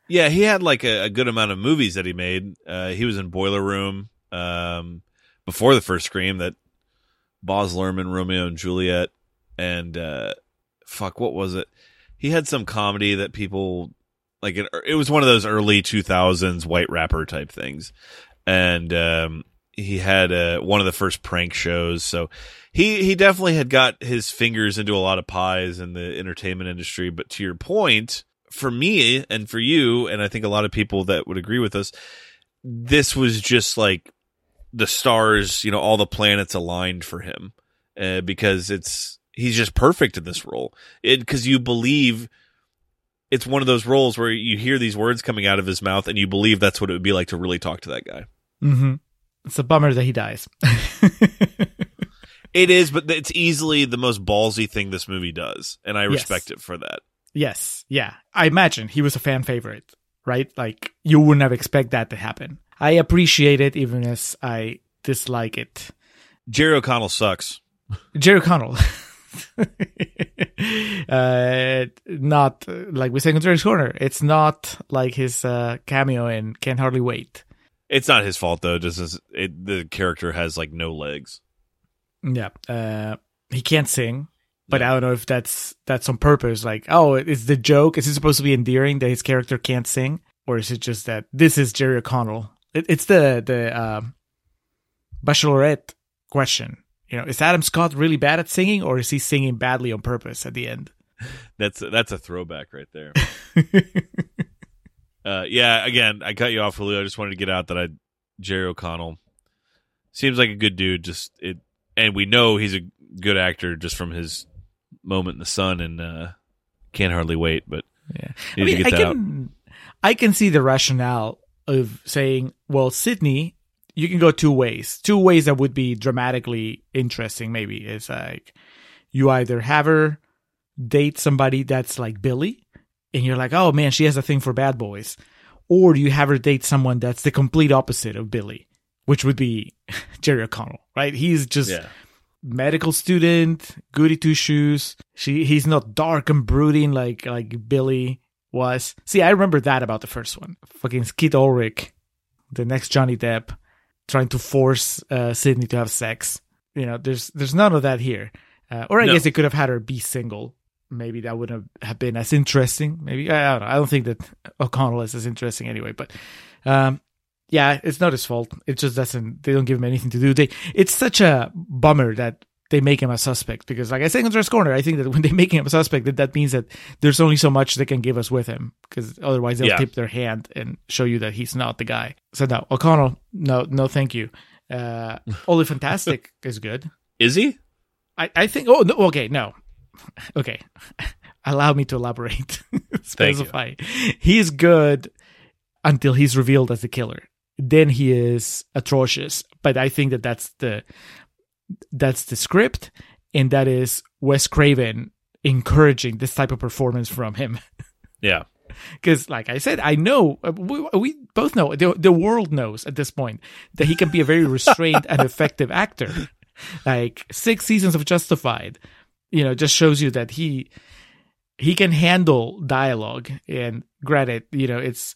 Yeah, he had like a, a good amount of movies that he made. Uh, he was in Boiler Room um, before the first Scream. That Baz Luhrmann, Romeo and Juliet, and uh, fuck, what was it? He had some comedy that people like. It, it was one of those early two thousands white rapper type things, and um, he had uh, one of the first prank shows. So he he definitely had got his fingers into a lot of pies in the entertainment industry. But to your point, for me and for you, and I think a lot of people that would agree with us, this was just like the stars, you know, all the planets aligned for him uh, because it's he's just perfect in this role. It because you believe it's one of those roles where you hear these words coming out of his mouth and you believe that's what it would be like to really talk to that guy. Mm-hmm. It's a bummer that he dies. It is, but it's easily the most ballsy thing this movie does, and I Yes. respect it for that. Yes, yeah. I imagine he was a fan favorite, right? Like you wouldn't have expect that to happen. I appreciate it, even as I dislike it. Jerry O'Connell sucks. Jerry Connell. uh, not like we said in Contrary's Corner. It's not like his uh, cameo in Can't Hardly Wait. It's not his fault though. Just as it, the character has like no legs. Yeah, uh, he can't sing, but I don't know if that's that's on purpose. Like, oh, is the joke? Is it supposed to be endearing that his character can't sing? or is it just that this is Jerry O'Connell? It, it's the the um, Bachelorette question. You know, is Adam Scott really bad at singing, or is he singing badly on purpose at the end? That's that's a throwback right there. uh, yeah, again, I cut you off, Julio. I just wanted to get out that I Jerry O'Connell seems like a good dude. Just it, and we know he's a good actor just from his moment in the sun and uh, can't hardly wait. But Yeah, I mean, I that out. can I can see the rationale of saying, well, Sidney, you can go two ways. Two ways that would be dramatically interesting. Maybe is like you either have her date somebody that's like Billy, and you're like, oh man, she has a thing for bad boys, or you have her date someone that's the complete opposite of Billy, which would be Jerry O'Connell, right? He's just yeah, medical student, goody two shoes. She he's not dark and brooding like like Billy was. See, I remember that about the first one. Fucking Skeet Ulrich, the next Johnny Depp, trying to force uh, Sidney to have sex. You know, there's there's none of that here. Uh, or I No. guess they could have had her be single. Maybe that wouldn't have been as interesting. Maybe I don't know. I don't think that O'Connell is as interesting anyway. But um, yeah, it's not his fault. It just doesn't. They don't give him anything to do. They. It's such a bummer that they make him a suspect because, like I said in Dress Corner, I think that when they make him a suspect, that that means that there's only so much they can give us with him because otherwise they'll Yeah. tip their hand and show you that he's not the guy. So no, O'Connell, no, no, thank you. Uh, Only Fantastic is good. is he? I, I think. Oh no. Okay. No. Okay. Allow me to elaborate. Specify. He's good until he's revealed as the killer. Then he is atrocious. But I think that that's the that's the script, and that is Wes Craven encouraging this type of performance from him. Yeah, Because, like I said, I know uh, we, we both know the the world knows at this point that he can be a very restrained and effective actor. Like six seasons of Justified, you know, just shows you that he he can handle dialogue. And granted, you know, it's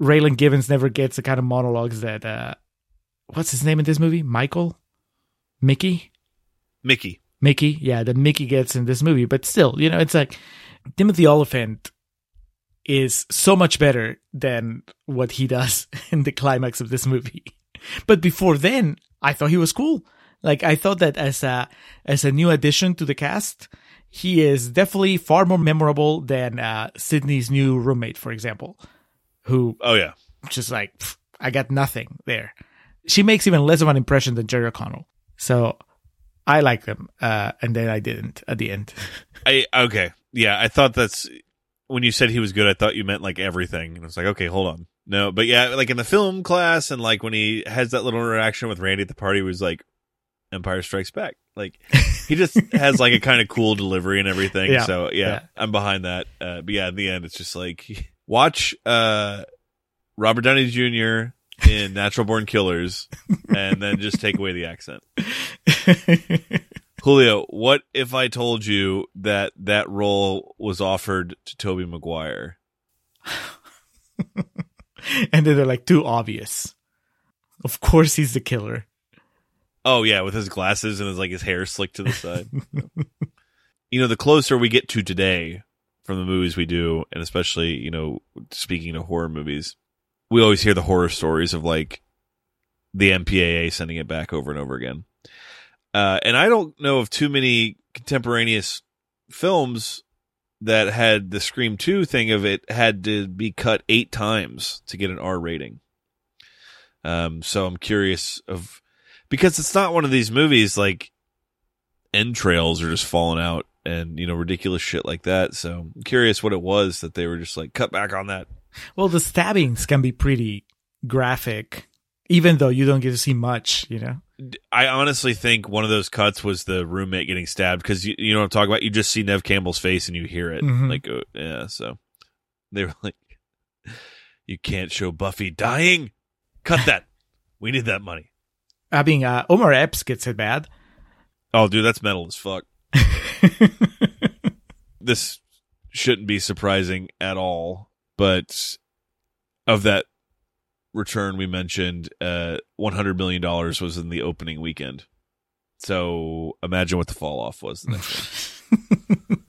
Raylan Givens never gets the kind of monologues that uh what's his name in this movie? Michael, Mickey. Mickey. Mickey, yeah, that Mickey gets in this movie. But still, you know, it's like Timothy Olyphant is so much better than what he does in the climax of this movie. But before then, I thought he was cool. Like I thought that as a as a new addition to the cast, he is definitely far more memorable than uh, Sidney's new roommate, for example, who Oh yeah, just like pff, I got nothing there. She makes even less of an impression than Jerry O'Connell. So I like them, uh, and then I didn't at the end. I okay. Yeah, I thought that's when you said he was good. I thought you meant like everything, and I was like, okay, hold on, no, but yeah, like in the film class, and like when he has that little interaction with Randy at the party, was like Empire Strikes Back. Like he just has like a kind of cool delivery and everything. Yeah, So yeah, yeah. I'm behind that. Uh, but yeah, in the end, it's just like watch uh, Robert Downey Jr. in Natural Born Killers, and then just take away the accent. Julio, what if I told you that that role was offered to Tobey Maguire? and then they're like too obvious. Of course, he's the killer. Oh yeah, with his glasses and his like his hair slicked to the side. you know, the closer we get to today from the movies we do, and especially you know, speaking of horror movies, we always hear the horror stories of like the MPAA sending it back over and over again. Uh, and I don't know of too many contemporaneous films that had the Scream 2 thing of it had to be cut eight times to get an R rating. Um, so I'm curious of because it's not one of these movies like entrails are just falling out and you know ridiculous shit like that. So I'm curious what it was that they were just like cut back on that. Well, the stabbings can be pretty graphic, even though you don't get to see much. You know. I honestly think one of those cuts was the roommate getting stabbed because you, you know what I'm talking about. You just see Neve Campbell's face and you hear it. Mhm. Like, uh, yeah. So they were like, "You can't show Buffy dying. Cut that. we need that money." I mean, uh, Omar Epps gets it bad. Oh, dude, that's metal as fuck. this shouldn't be surprising at all, but of that return we mentioned, uh, one hundred million dollars was in the opening weekend. So imagine what the fall off was the next one.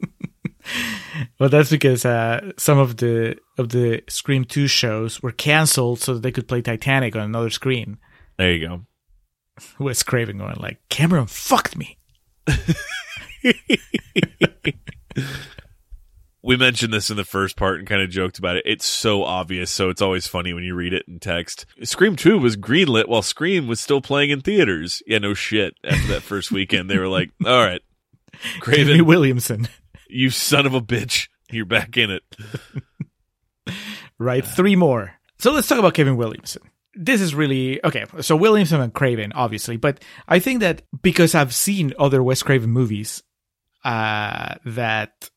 Well, that's because uh, some of the of the Scream Two shows were canceled so that they could play Titanic on another screen. There you go. Wes Craven going like, Cameron fucked me. We mentioned this in the first part and kind of joked about it. It's so obvious, so it's always funny when you read it in text. Scream 2 was greenlit while Scream was still playing in theaters. Yeah, no shit. After that first weekend, they were like, all right, Craven, Williamson. you son of a bitch. You're back in it. Right, three more. So let's talk about Kevin Williamson. This is really okay. So Williamson and Craven, obviously, but I think that because I've seen other Wes Craven movies uh, that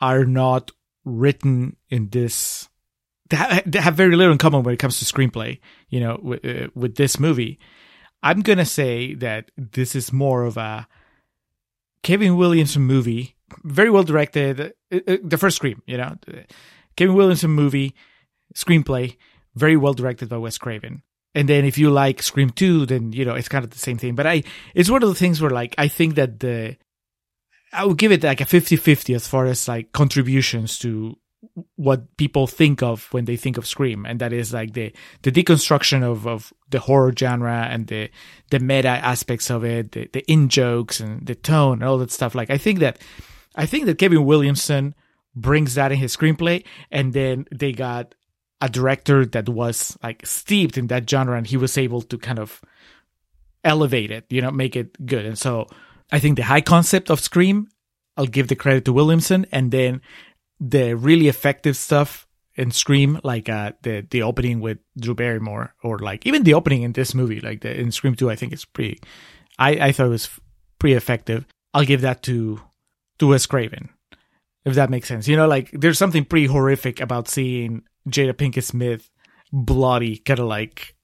are not written in this, they ha- they have very little in common when it comes to screenplay. You know, with, uh, with this movie, I'm gonna say that this is more of a Kevin Williamson movie, very well directed. Uh, uh, the first Scream, you know, Kevin Williamson movie screenplay, very well directed by Wes Craven. And then if you like Scream 2, then you know it's kind of the same thing. But I it's one of the things where like I think that the I would give it like a 50-50 as far as like contributions to what people think of when they think of Scream. And that is like the the deconstruction of, of the horror genre and the the meta aspects of it, the, the in jokes and the tone and all that stuff. Like I think that I think that Kevin Williamson brings that in his screenplay and then they got a director that was like steeped in that genre and he was able to kind of elevate it, you know, make it good. And so I think the high concept of Scream, I'll give the credit to Williamson and then the really effective stuff in Scream, like uh, the the opening with Drew Barrymore, or like even the opening in this movie, like the in Scream Two, I think it's pretty. I I thought it was pretty effective. I'll give that to to Wes Craven, if that makes sense. You know, like there's something pretty horrific about seeing Jada Pinkett Smith bloody, kind of like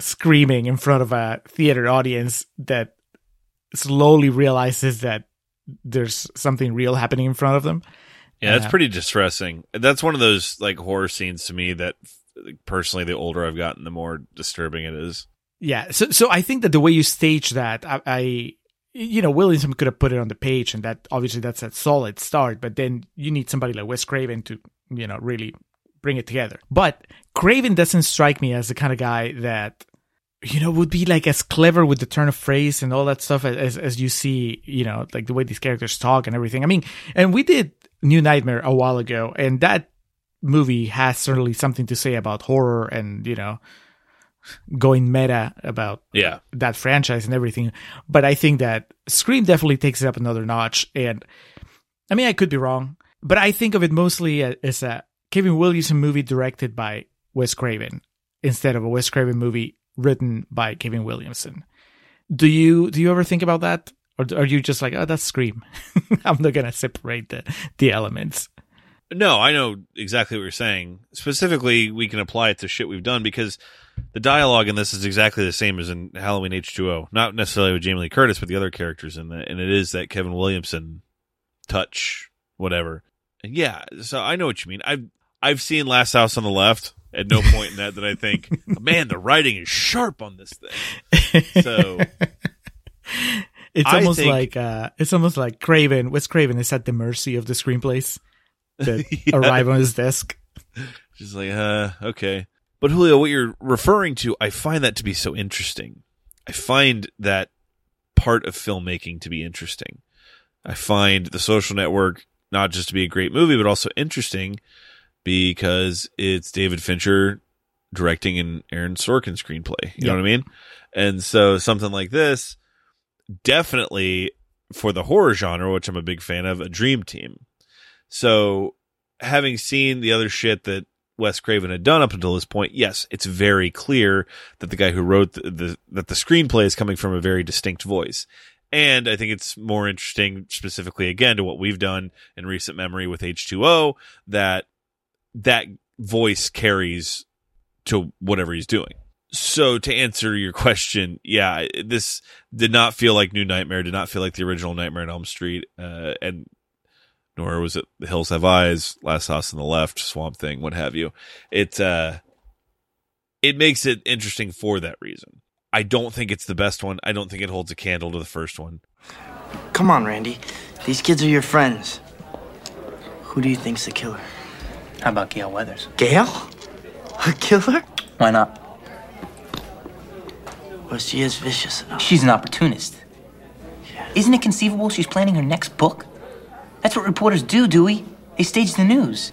screaming in front of a theater audience that slowly realizes that there's something real happening in front of them. Yeah, that's Yeah. pretty distressing. That's one of those like horror scenes to me that personally, the older I've gotten, the more disturbing it is. Yeah, so so I think that the way you stage that, I, I you know, Williamson could have put it on the page, and that obviously that's a solid start. But then you need somebody like Wes Craven to, you know, really bring it together. But Craven doesn't strike me as the kind of guy that, you know, would be like as clever with the turn of phrase and all that stuff as as you see, you know, like the way these characters talk and everything. I mean, and we did New Nightmare a while ago, and that movie has certainly something to say about horror and you know going meta about Yeah. that franchise and everything. But I think that Scream definitely takes it up another notch. And I mean, I could be wrong, but I think of it mostly as a Kevin Williamson movie directed by Wes Craven instead of a Wes Craven movie written by Kevin Williamson. Do you do you ever think about that, or are you just like, oh, that's Scream? I'm not gonna separate the the elements. No, I know exactly what you're saying. Specifically, we can apply it to shit we've done because the dialogue in this is exactly the same as in Halloween H2O. Not necessarily with Jamie Lee Curtis, but the other characters in it. And it is that Kevin Williamson touch, whatever. And yeah, so I know what you mean. I've, I've seen Last House on the Left. At no point in that did I think, man, the writing is sharp on this thing. So It's I almost think- like uh, it's almost like Craven. Wes Craven is at the mercy of the screenplays that Yeah. arrive on his desk. Just like, uh, okay. But Julio, what you're referring to, I find that to be so interesting. I find that part of filmmaking to be interesting. I find The Social Network not just to be a great movie, but also interesting because it's David Fincher directing an Aaron Sorkin screenplay. You know what I mean? And so something like this, definitely for the horror genre, which I'm a big fan of, a dream team. So having seen the other shit that Wes Craven had done up until this point, yes, it's very clear that the guy who wrote the, the that the screenplay is coming from a very distinct voice. And I think it's more interesting specifically again to what we've done in recent memory with H2O that that voice carries to whatever he's doing. So to answer your question, yeah, this did not feel like New Nightmare, did not feel like the original Nightmare on Elm Street, uh, and nor was it The Hills Have Eyes, Last House on the Left, Swamp Thing, what have you. It uh, it makes it interesting for that reason. I don't think it's the best one. I don't think it holds a candle to the first one. Come on, Randy. These kids are your friends. Who Who do you think's the killer? How about Gale Weathers? Gale? A killer? Why not? Well, she is vicious enough. She's an opportunist. Isn't it conceivable she's planning her next book? That's what reporters do, Dewey. They stage the news.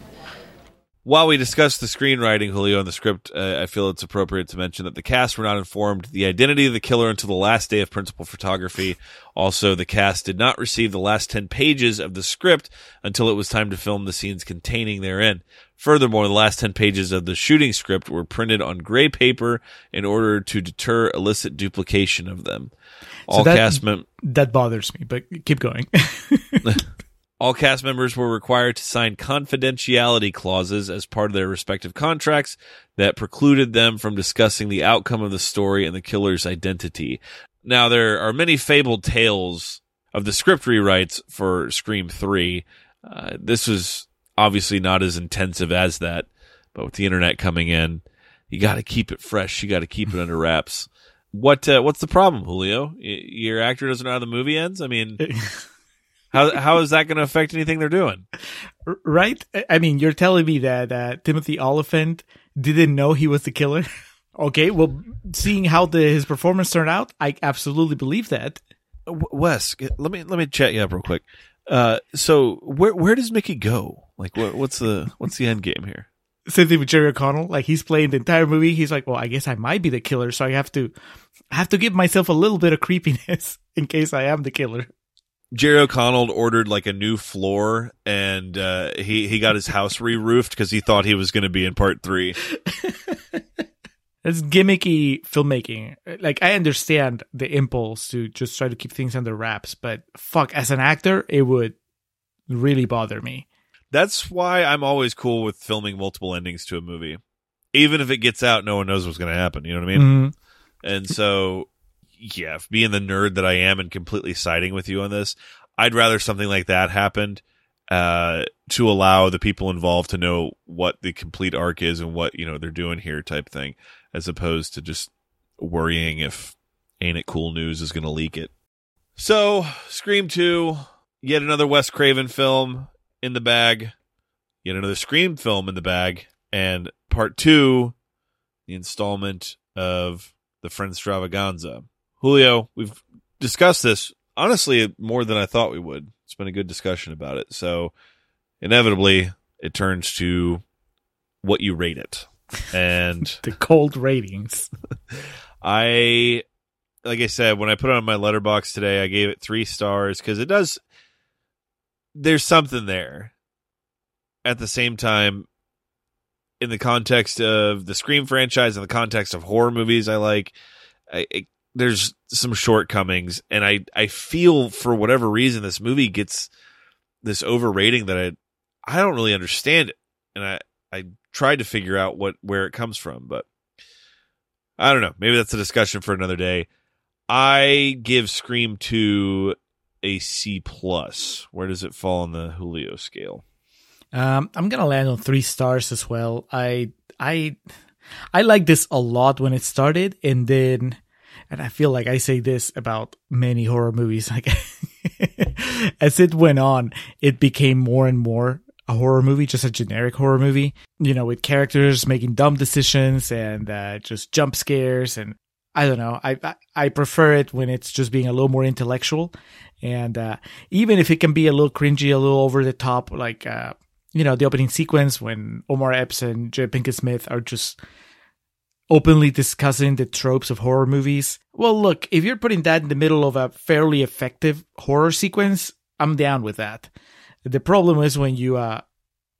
While we discuss the screenwriting, Julio, and the script, uh, I feel it's appropriate to mention that the cast were not informed the identity of the killer until the last day of principal photography. Also, the cast did not receive the last 10 pages of the script until it was time to film the scenes containing therein. Furthermore, the last 10 pages of the shooting script were printed on gray paper in order to deter illicit duplication of them. All that- cast mem- That bothers me, but keep going. All cast members were required to sign confidentiality clauses as part of their respective contracts that precluded them from discussing the outcome of the story and the killer's identity. Now, there are many fabled tales of the script rewrites for Scream 3. Uh, this was obviously not as intensive as that, but with the internet coming in, you got to keep it fresh. You got to keep it under wraps. What uh, what's the problem, Julio? Y- your actor doesn't know how the movie ends. I mean, how how is that going to affect anything they're doing? right? I- I mean, you're telling me that uh, Timothy Olyphant didn't know he was the killer? okay, well, seeing how the, his performance turned out, I absolutely believe that. Wes, let me let me chat you up real quick. Uh, so where where does Mickey go? Like, what, what's the what's the end game here? Same thing with Jerry O'Connell. Like he's playing the entire movie. He's like, well, I guess I might be the killer, so I have to I have to give myself a little bit of creepiness in case I am the killer. Jerry O'Connell ordered like a new floor, and uh, he he got his house re-roofed because he thought he was going to be in part three. That's gimmicky filmmaking. Like I understand the impulse to just try to keep things under wraps, but fuck, as an actor, it would really bother me. That's why I'm always cool with filming multiple endings to a movie, even if it gets out, no one knows what's going to happen. You know what I mean? Mhm. And so, yeah, being the nerd that I am and completely siding with you on this, I'd rather something like that happened uh, to allow the people involved to know what the complete arc is and what you know they're doing here, type thing, as opposed to just worrying if ain't it cool news is going to leak it. So, Scream Two, yet another Wes Craven film in the bag, yet another Scream film in the bag, and part two, the installment of the Friend Stravaganza. Julio, we've discussed this honestly more than I thought we would. It's been a good discussion about it. So inevitably it turns to what you rate it. And The cold ratings. I like I said, when I put it on my Letterboxd today, I gave it three stars because it does there's something there. At the same time, in the context of the Scream franchise, in the context of horror movies, I like. I, it, there's some shortcomings, and I I feel for whatever reason this movie gets this overrating that I I don't really understand it, and I I tried to figure out what where it comes from, but I don't know. Maybe that's a discussion for another day. I give Scream two a C plus. Where does it fall on the Julio scale? Um, I'm gonna land on three stars as well. I I I like this a lot when it started, and then, and I feel like I say this about many horror movies. Like as it went on, it became more and more a horror movie, just a generic horror movie. You know, with characters making dumb decisions and uh, just jump scares and. I don't know. I, I I prefer it when it's just being a little more intellectual, and uh, even if it can be a little cringy, a little over the top, like uh, you know, the opening sequence when Omar Epps and Jay Pinkett Smith are just openly discussing the tropes of horror movies. Well, look, if you're putting that in the middle of a fairly effective horror sequence, I'm down with that. The problem is when you uh,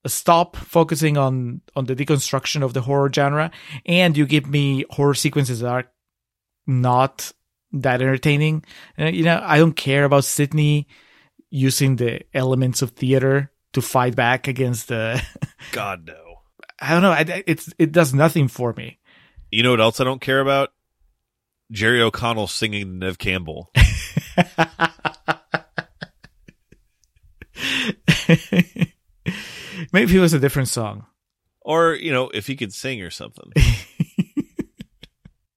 stop focusing on on the deconstruction of the horror genre and you give me horror sequences that are not that entertaining. Uh, you know, I don't care about Sidney using the elements of theater to fight back against the. God no. I don't know. It's it does nothing for me. You know what else I don't care about? Jerry O'Connell singing Neve Campbell. Maybe it was a different song. or, you know, if he could sing or something.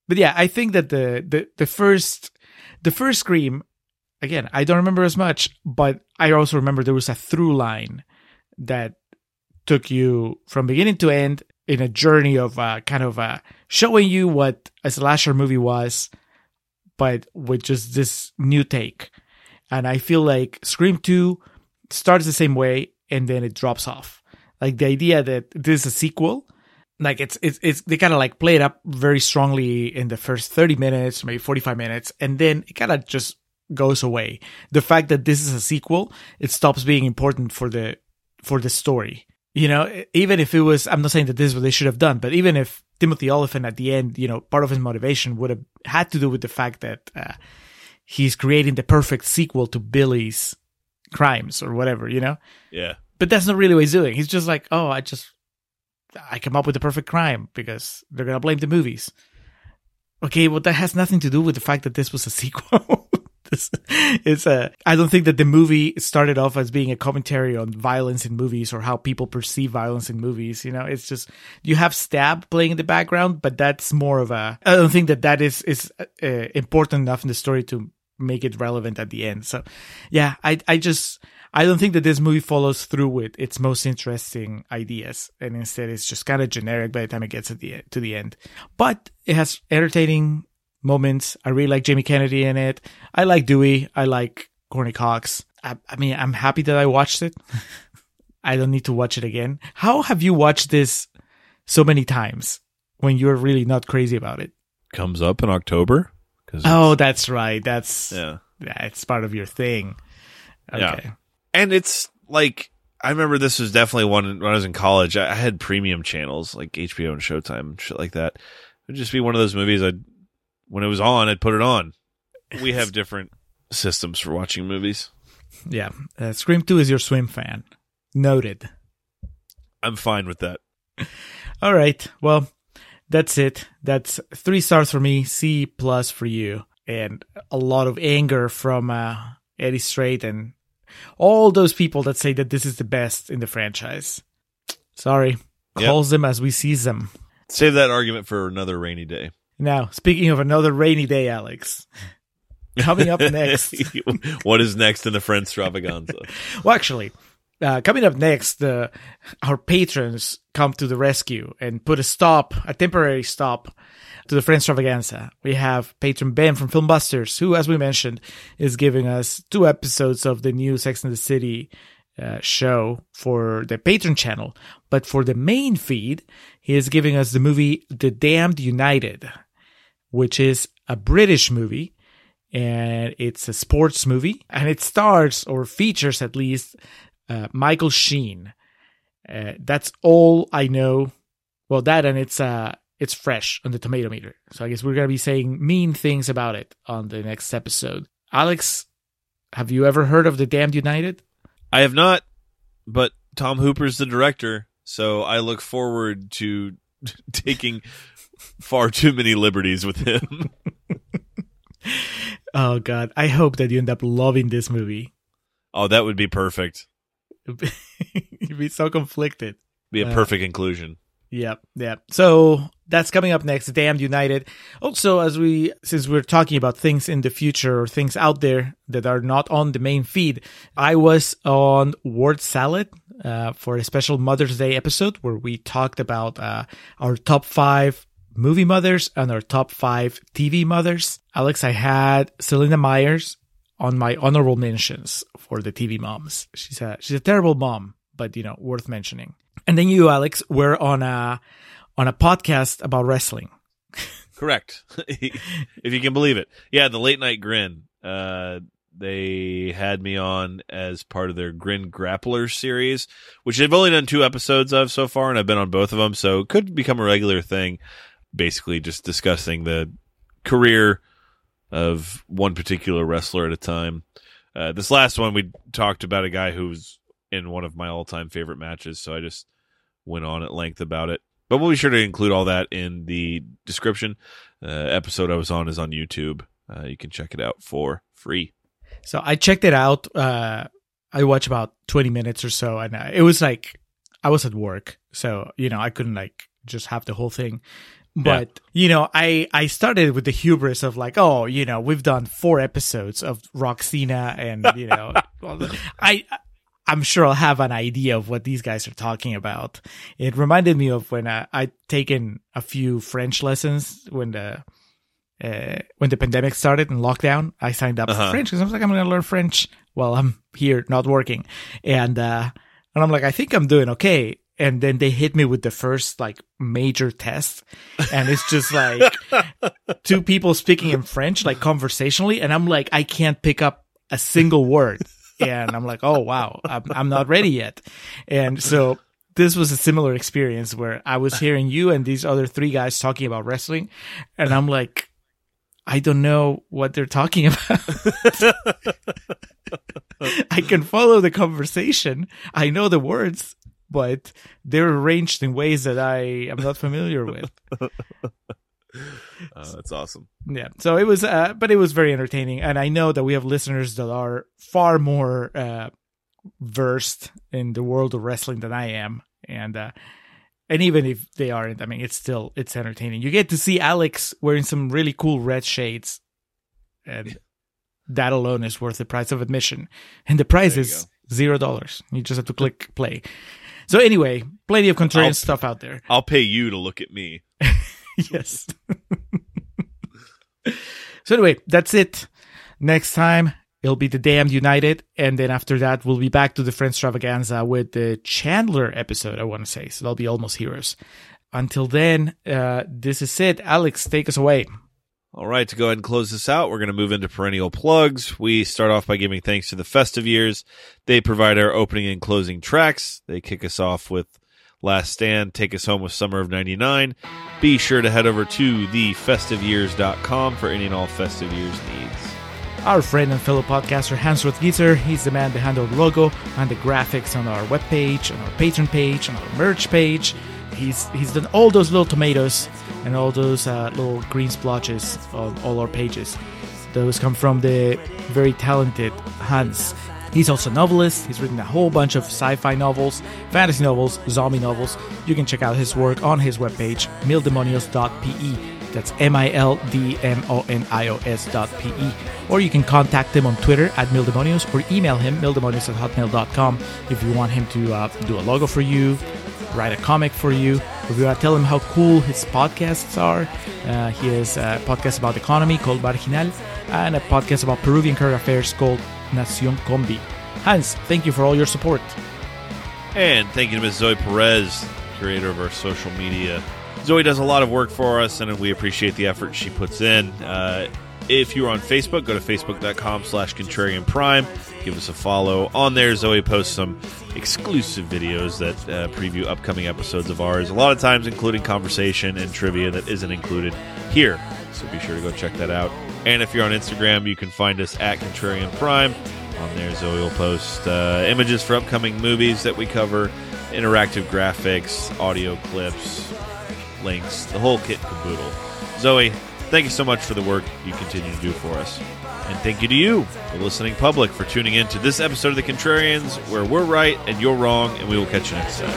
But yeah, I think that the the the first the first scream again, I don't remember as much, but I also remember there was a through line that took you from beginning to end in a journey of uh, kind of uh, showing you what a slasher movie was, but with just this new take. And I feel like Scream 2 starts the same way and then it drops off. Like the idea that this is a sequel, like it's it's it's they kind of like play it up very strongly in the first 30 minutes, maybe 45 minutes, and then it kind of just goes away. The fact that this is a sequel, it stops being important for the for the story. You know, even if it was, I'm not saying that this is what they should have done, but even if Timothy Olyphant at the end, you know, part of his motivation would have had to do with the fact that uh, he's creating the perfect sequel to Billy's crimes or whatever, you know. Yeah. But that's not really what he's doing. He's just like, oh, I just I come up with the perfect crime because they're gonna blame the movies. Okay, well that has nothing to do with the fact that this was a sequel. It's a. I don't think that the movie started off as being a commentary on violence in movies or how people perceive violence in movies. You know, it's just you have Stab playing in the background, but that's more of a. I don't think that that is is uh, important enough in the story to make it relevant at the end. So, yeah, I I just I don't think that this movie follows through with its most interesting ideas, and instead it's just kind of generic by the time it gets the to the end. But it has entertaining moments. I really like Jamie Kennedy in it. I like Dewey. I like Courteney Cox. I, I mean, I'm happy that I watched it. I don't need to watch it again. How have you watched this so many times when you're really not crazy about it? Comes up in October. Oh, that's right. That's yeah. that's part of your thing. Okay. Yeah. and it's like I remember this was definitely one when I was in college. I had premium channels like HBO and Showtime and shit like that. It'd just be one of those movies. I would when it was on, I'd put it on. We have different systems for watching movies. Yeah. Uh, Scream 2 is your Swimfan. Noted. I'm fine with that. All right. Well, that's it. That's three stars for me, C plus for you, and a lot of anger from uh, Eddie Strait and all those people that say that this is the best in the franchise. Sorry. Yep. Calls them as we see them. Save that argument for another rainy day. Now, speaking of another rainy day, Alex, coming up next. what is next in the Friends extravaganza? well, actually, uh, coming up next, uh, our patrons come to the rescue and put a stop, a temporary stop to the Friends extravaganza. We have patron Ben from Filmbusters, who, as we mentioned, is giving us two episodes of the new Sex and the City uh, show for the patron channel. But for the main feed, he is giving us the movie The Damned United, which is a British movie and it's a sports movie and it stars or features at least uh, Michael Sheen. Uh, that's all I know. Well, that and it's uh it's fresh on the Tomatometer. So I guess we're gonna be saying mean things about it on the next episode. Alex, have you ever heard of the Damned United? I have not, but Tom Hooper's the director, so I look forward to taking far too many liberties with him. Oh God, I hope that you end up loving this movie. oh, that would be perfect. You'd be so conflicted. Be a Uh, perfect inclusion. Yep, yep. So that's coming up next. Damned United. Also, as we since we're talking about things in the future or things out there that are not on the main feed, I was on Word Salad uh, for a special Mother's Day episode where we talked about uh, our top five movie mothers and our top five TV mothers. Alex, I had Selina Meyers on my honorable mentions for the TV moms. She's a she's a terrible mom, but you know worth mentioning. And then you, Alex, were on a on a podcast about wrestling. Correct. if you can believe it. Yeah, the late night grin. Uh, they had me on as part of their Grin Grappler series, which they've only done two episodes of so far, and I've been on both of them, so it could become a regular thing. Basically, just discussing the career of one particular wrestler at a time. Uh, this last one, we talked about a guy who's in one of my all time favorite matches, so I just went on at length about it. But we'll be sure to include all that in the description. Uh, episode I was on is on YouTube. Uh, you can check it out for free. So I checked it out. Uh, I watched about twenty minutes or so, and uh, it was like I was at work, so you know I couldn't like just have the whole thing. But you know, I I started with the hubris of like, oh, you know, we've done four episodes of Roxina, and you know, I I'm sure I'll have an idea of what these guys are talking about. It reminded me of when I, I'd taken a few French lessons when the uh, when the pandemic started and lockdown. I signed up Uh-huh. for French because I was like, I'm going to learn French while I'm here not working, and uh, and I'm like, I think I'm doing okay. And then they hit me with the first like major test, and it's just like two people speaking in French, like conversationally, and I'm like, I can't pick up a single word. And I'm like, oh wow, I'm, I'm not ready yet. And so this was a similar experience where I was hearing you and these other three guys talking about wrestling, and I'm like, I don't know what they're talking about. I can follow the conversation. I know the words, but they're arranged in ways that I am not familiar with. Uh, that's awesome. Yeah. So it was, uh, but it was very entertaining. And I know that we have listeners that are far more, uh, versed in the world of wrestling than I am. And, uh, and even if they aren't, I mean, it's still, it's entertaining. You get to see Alex wearing some really cool red shades. And that alone is worth the price of admission. And the price There is zero dollars. You just have to click play. So anyway, plenty of contrarian I'll- stuff out there. I'll pay you to look at me. yes. so anyway, that's it. Next time it'll be the Damned United, and then after that we'll be back to the Friends Extravaganza with the Chandler episode. I want to say so that'll be almost heroes. Until then, uh, this is it. Alex, take us away. All right, to go ahead and close this out, we're going to move into perennial plugs. We start off by giving thanks to the festive years. They provide our opening and closing tracks. They kick us off with Last Stand, take us home with Summer of 99. Be sure to head over to thefestiveyears.com for any and all festive years needs. Our friend and fellow podcaster Hans Rothgiesser, he's the man behind our logo and the graphics on our webpage, on our Patreon page, on our merch page. He's he's done all those little tomatoes and all those uh, little green splotches on all our pages. Those come from the very talented Hans. He's also a novelist. He's written a whole bunch of sci-fi novels, fantasy novels, zombie novels. You can check out his work on his webpage, mildemonios.pe. That's M-I-L-D-M-O-N-I-O-S dot P-E. Or you can contact him on Twitter at Mildemonios or email him, mildemonios at hotmail.com if you want him to uh, do a logo for you, write a comic for you, if you want to tell him how cool his podcasts are. Uh, he has a podcast about economy called Marginal and a podcast about Peruvian current affairs called Nacion Combi. Hans, thank you for all your support. And thank you to Ms. Zoe Perez, curator of our social media. Zoe does a lot of work for us, and we appreciate the effort she puts in. Uh, if you're on Facebook, go to facebook.com slash contrarian prime. Give us a follow. On there, Zoe posts some exclusive videos that uh, preview upcoming episodes of ours, a lot of times including conversation and trivia that isn't included here. So be sure to go check that out. And if you're on Instagram, you can find us at Contrarian Prime. On there, Zoe will post uh, images for upcoming movies that we cover, interactive graphics, audio clips, links, the whole kit and caboodle. Zoe, thank you so much for the work you continue to do for us. And thank you to you, the listening public, for tuning in to this episode of The Contrarians, where we're right and you're wrong, and we will catch you next time.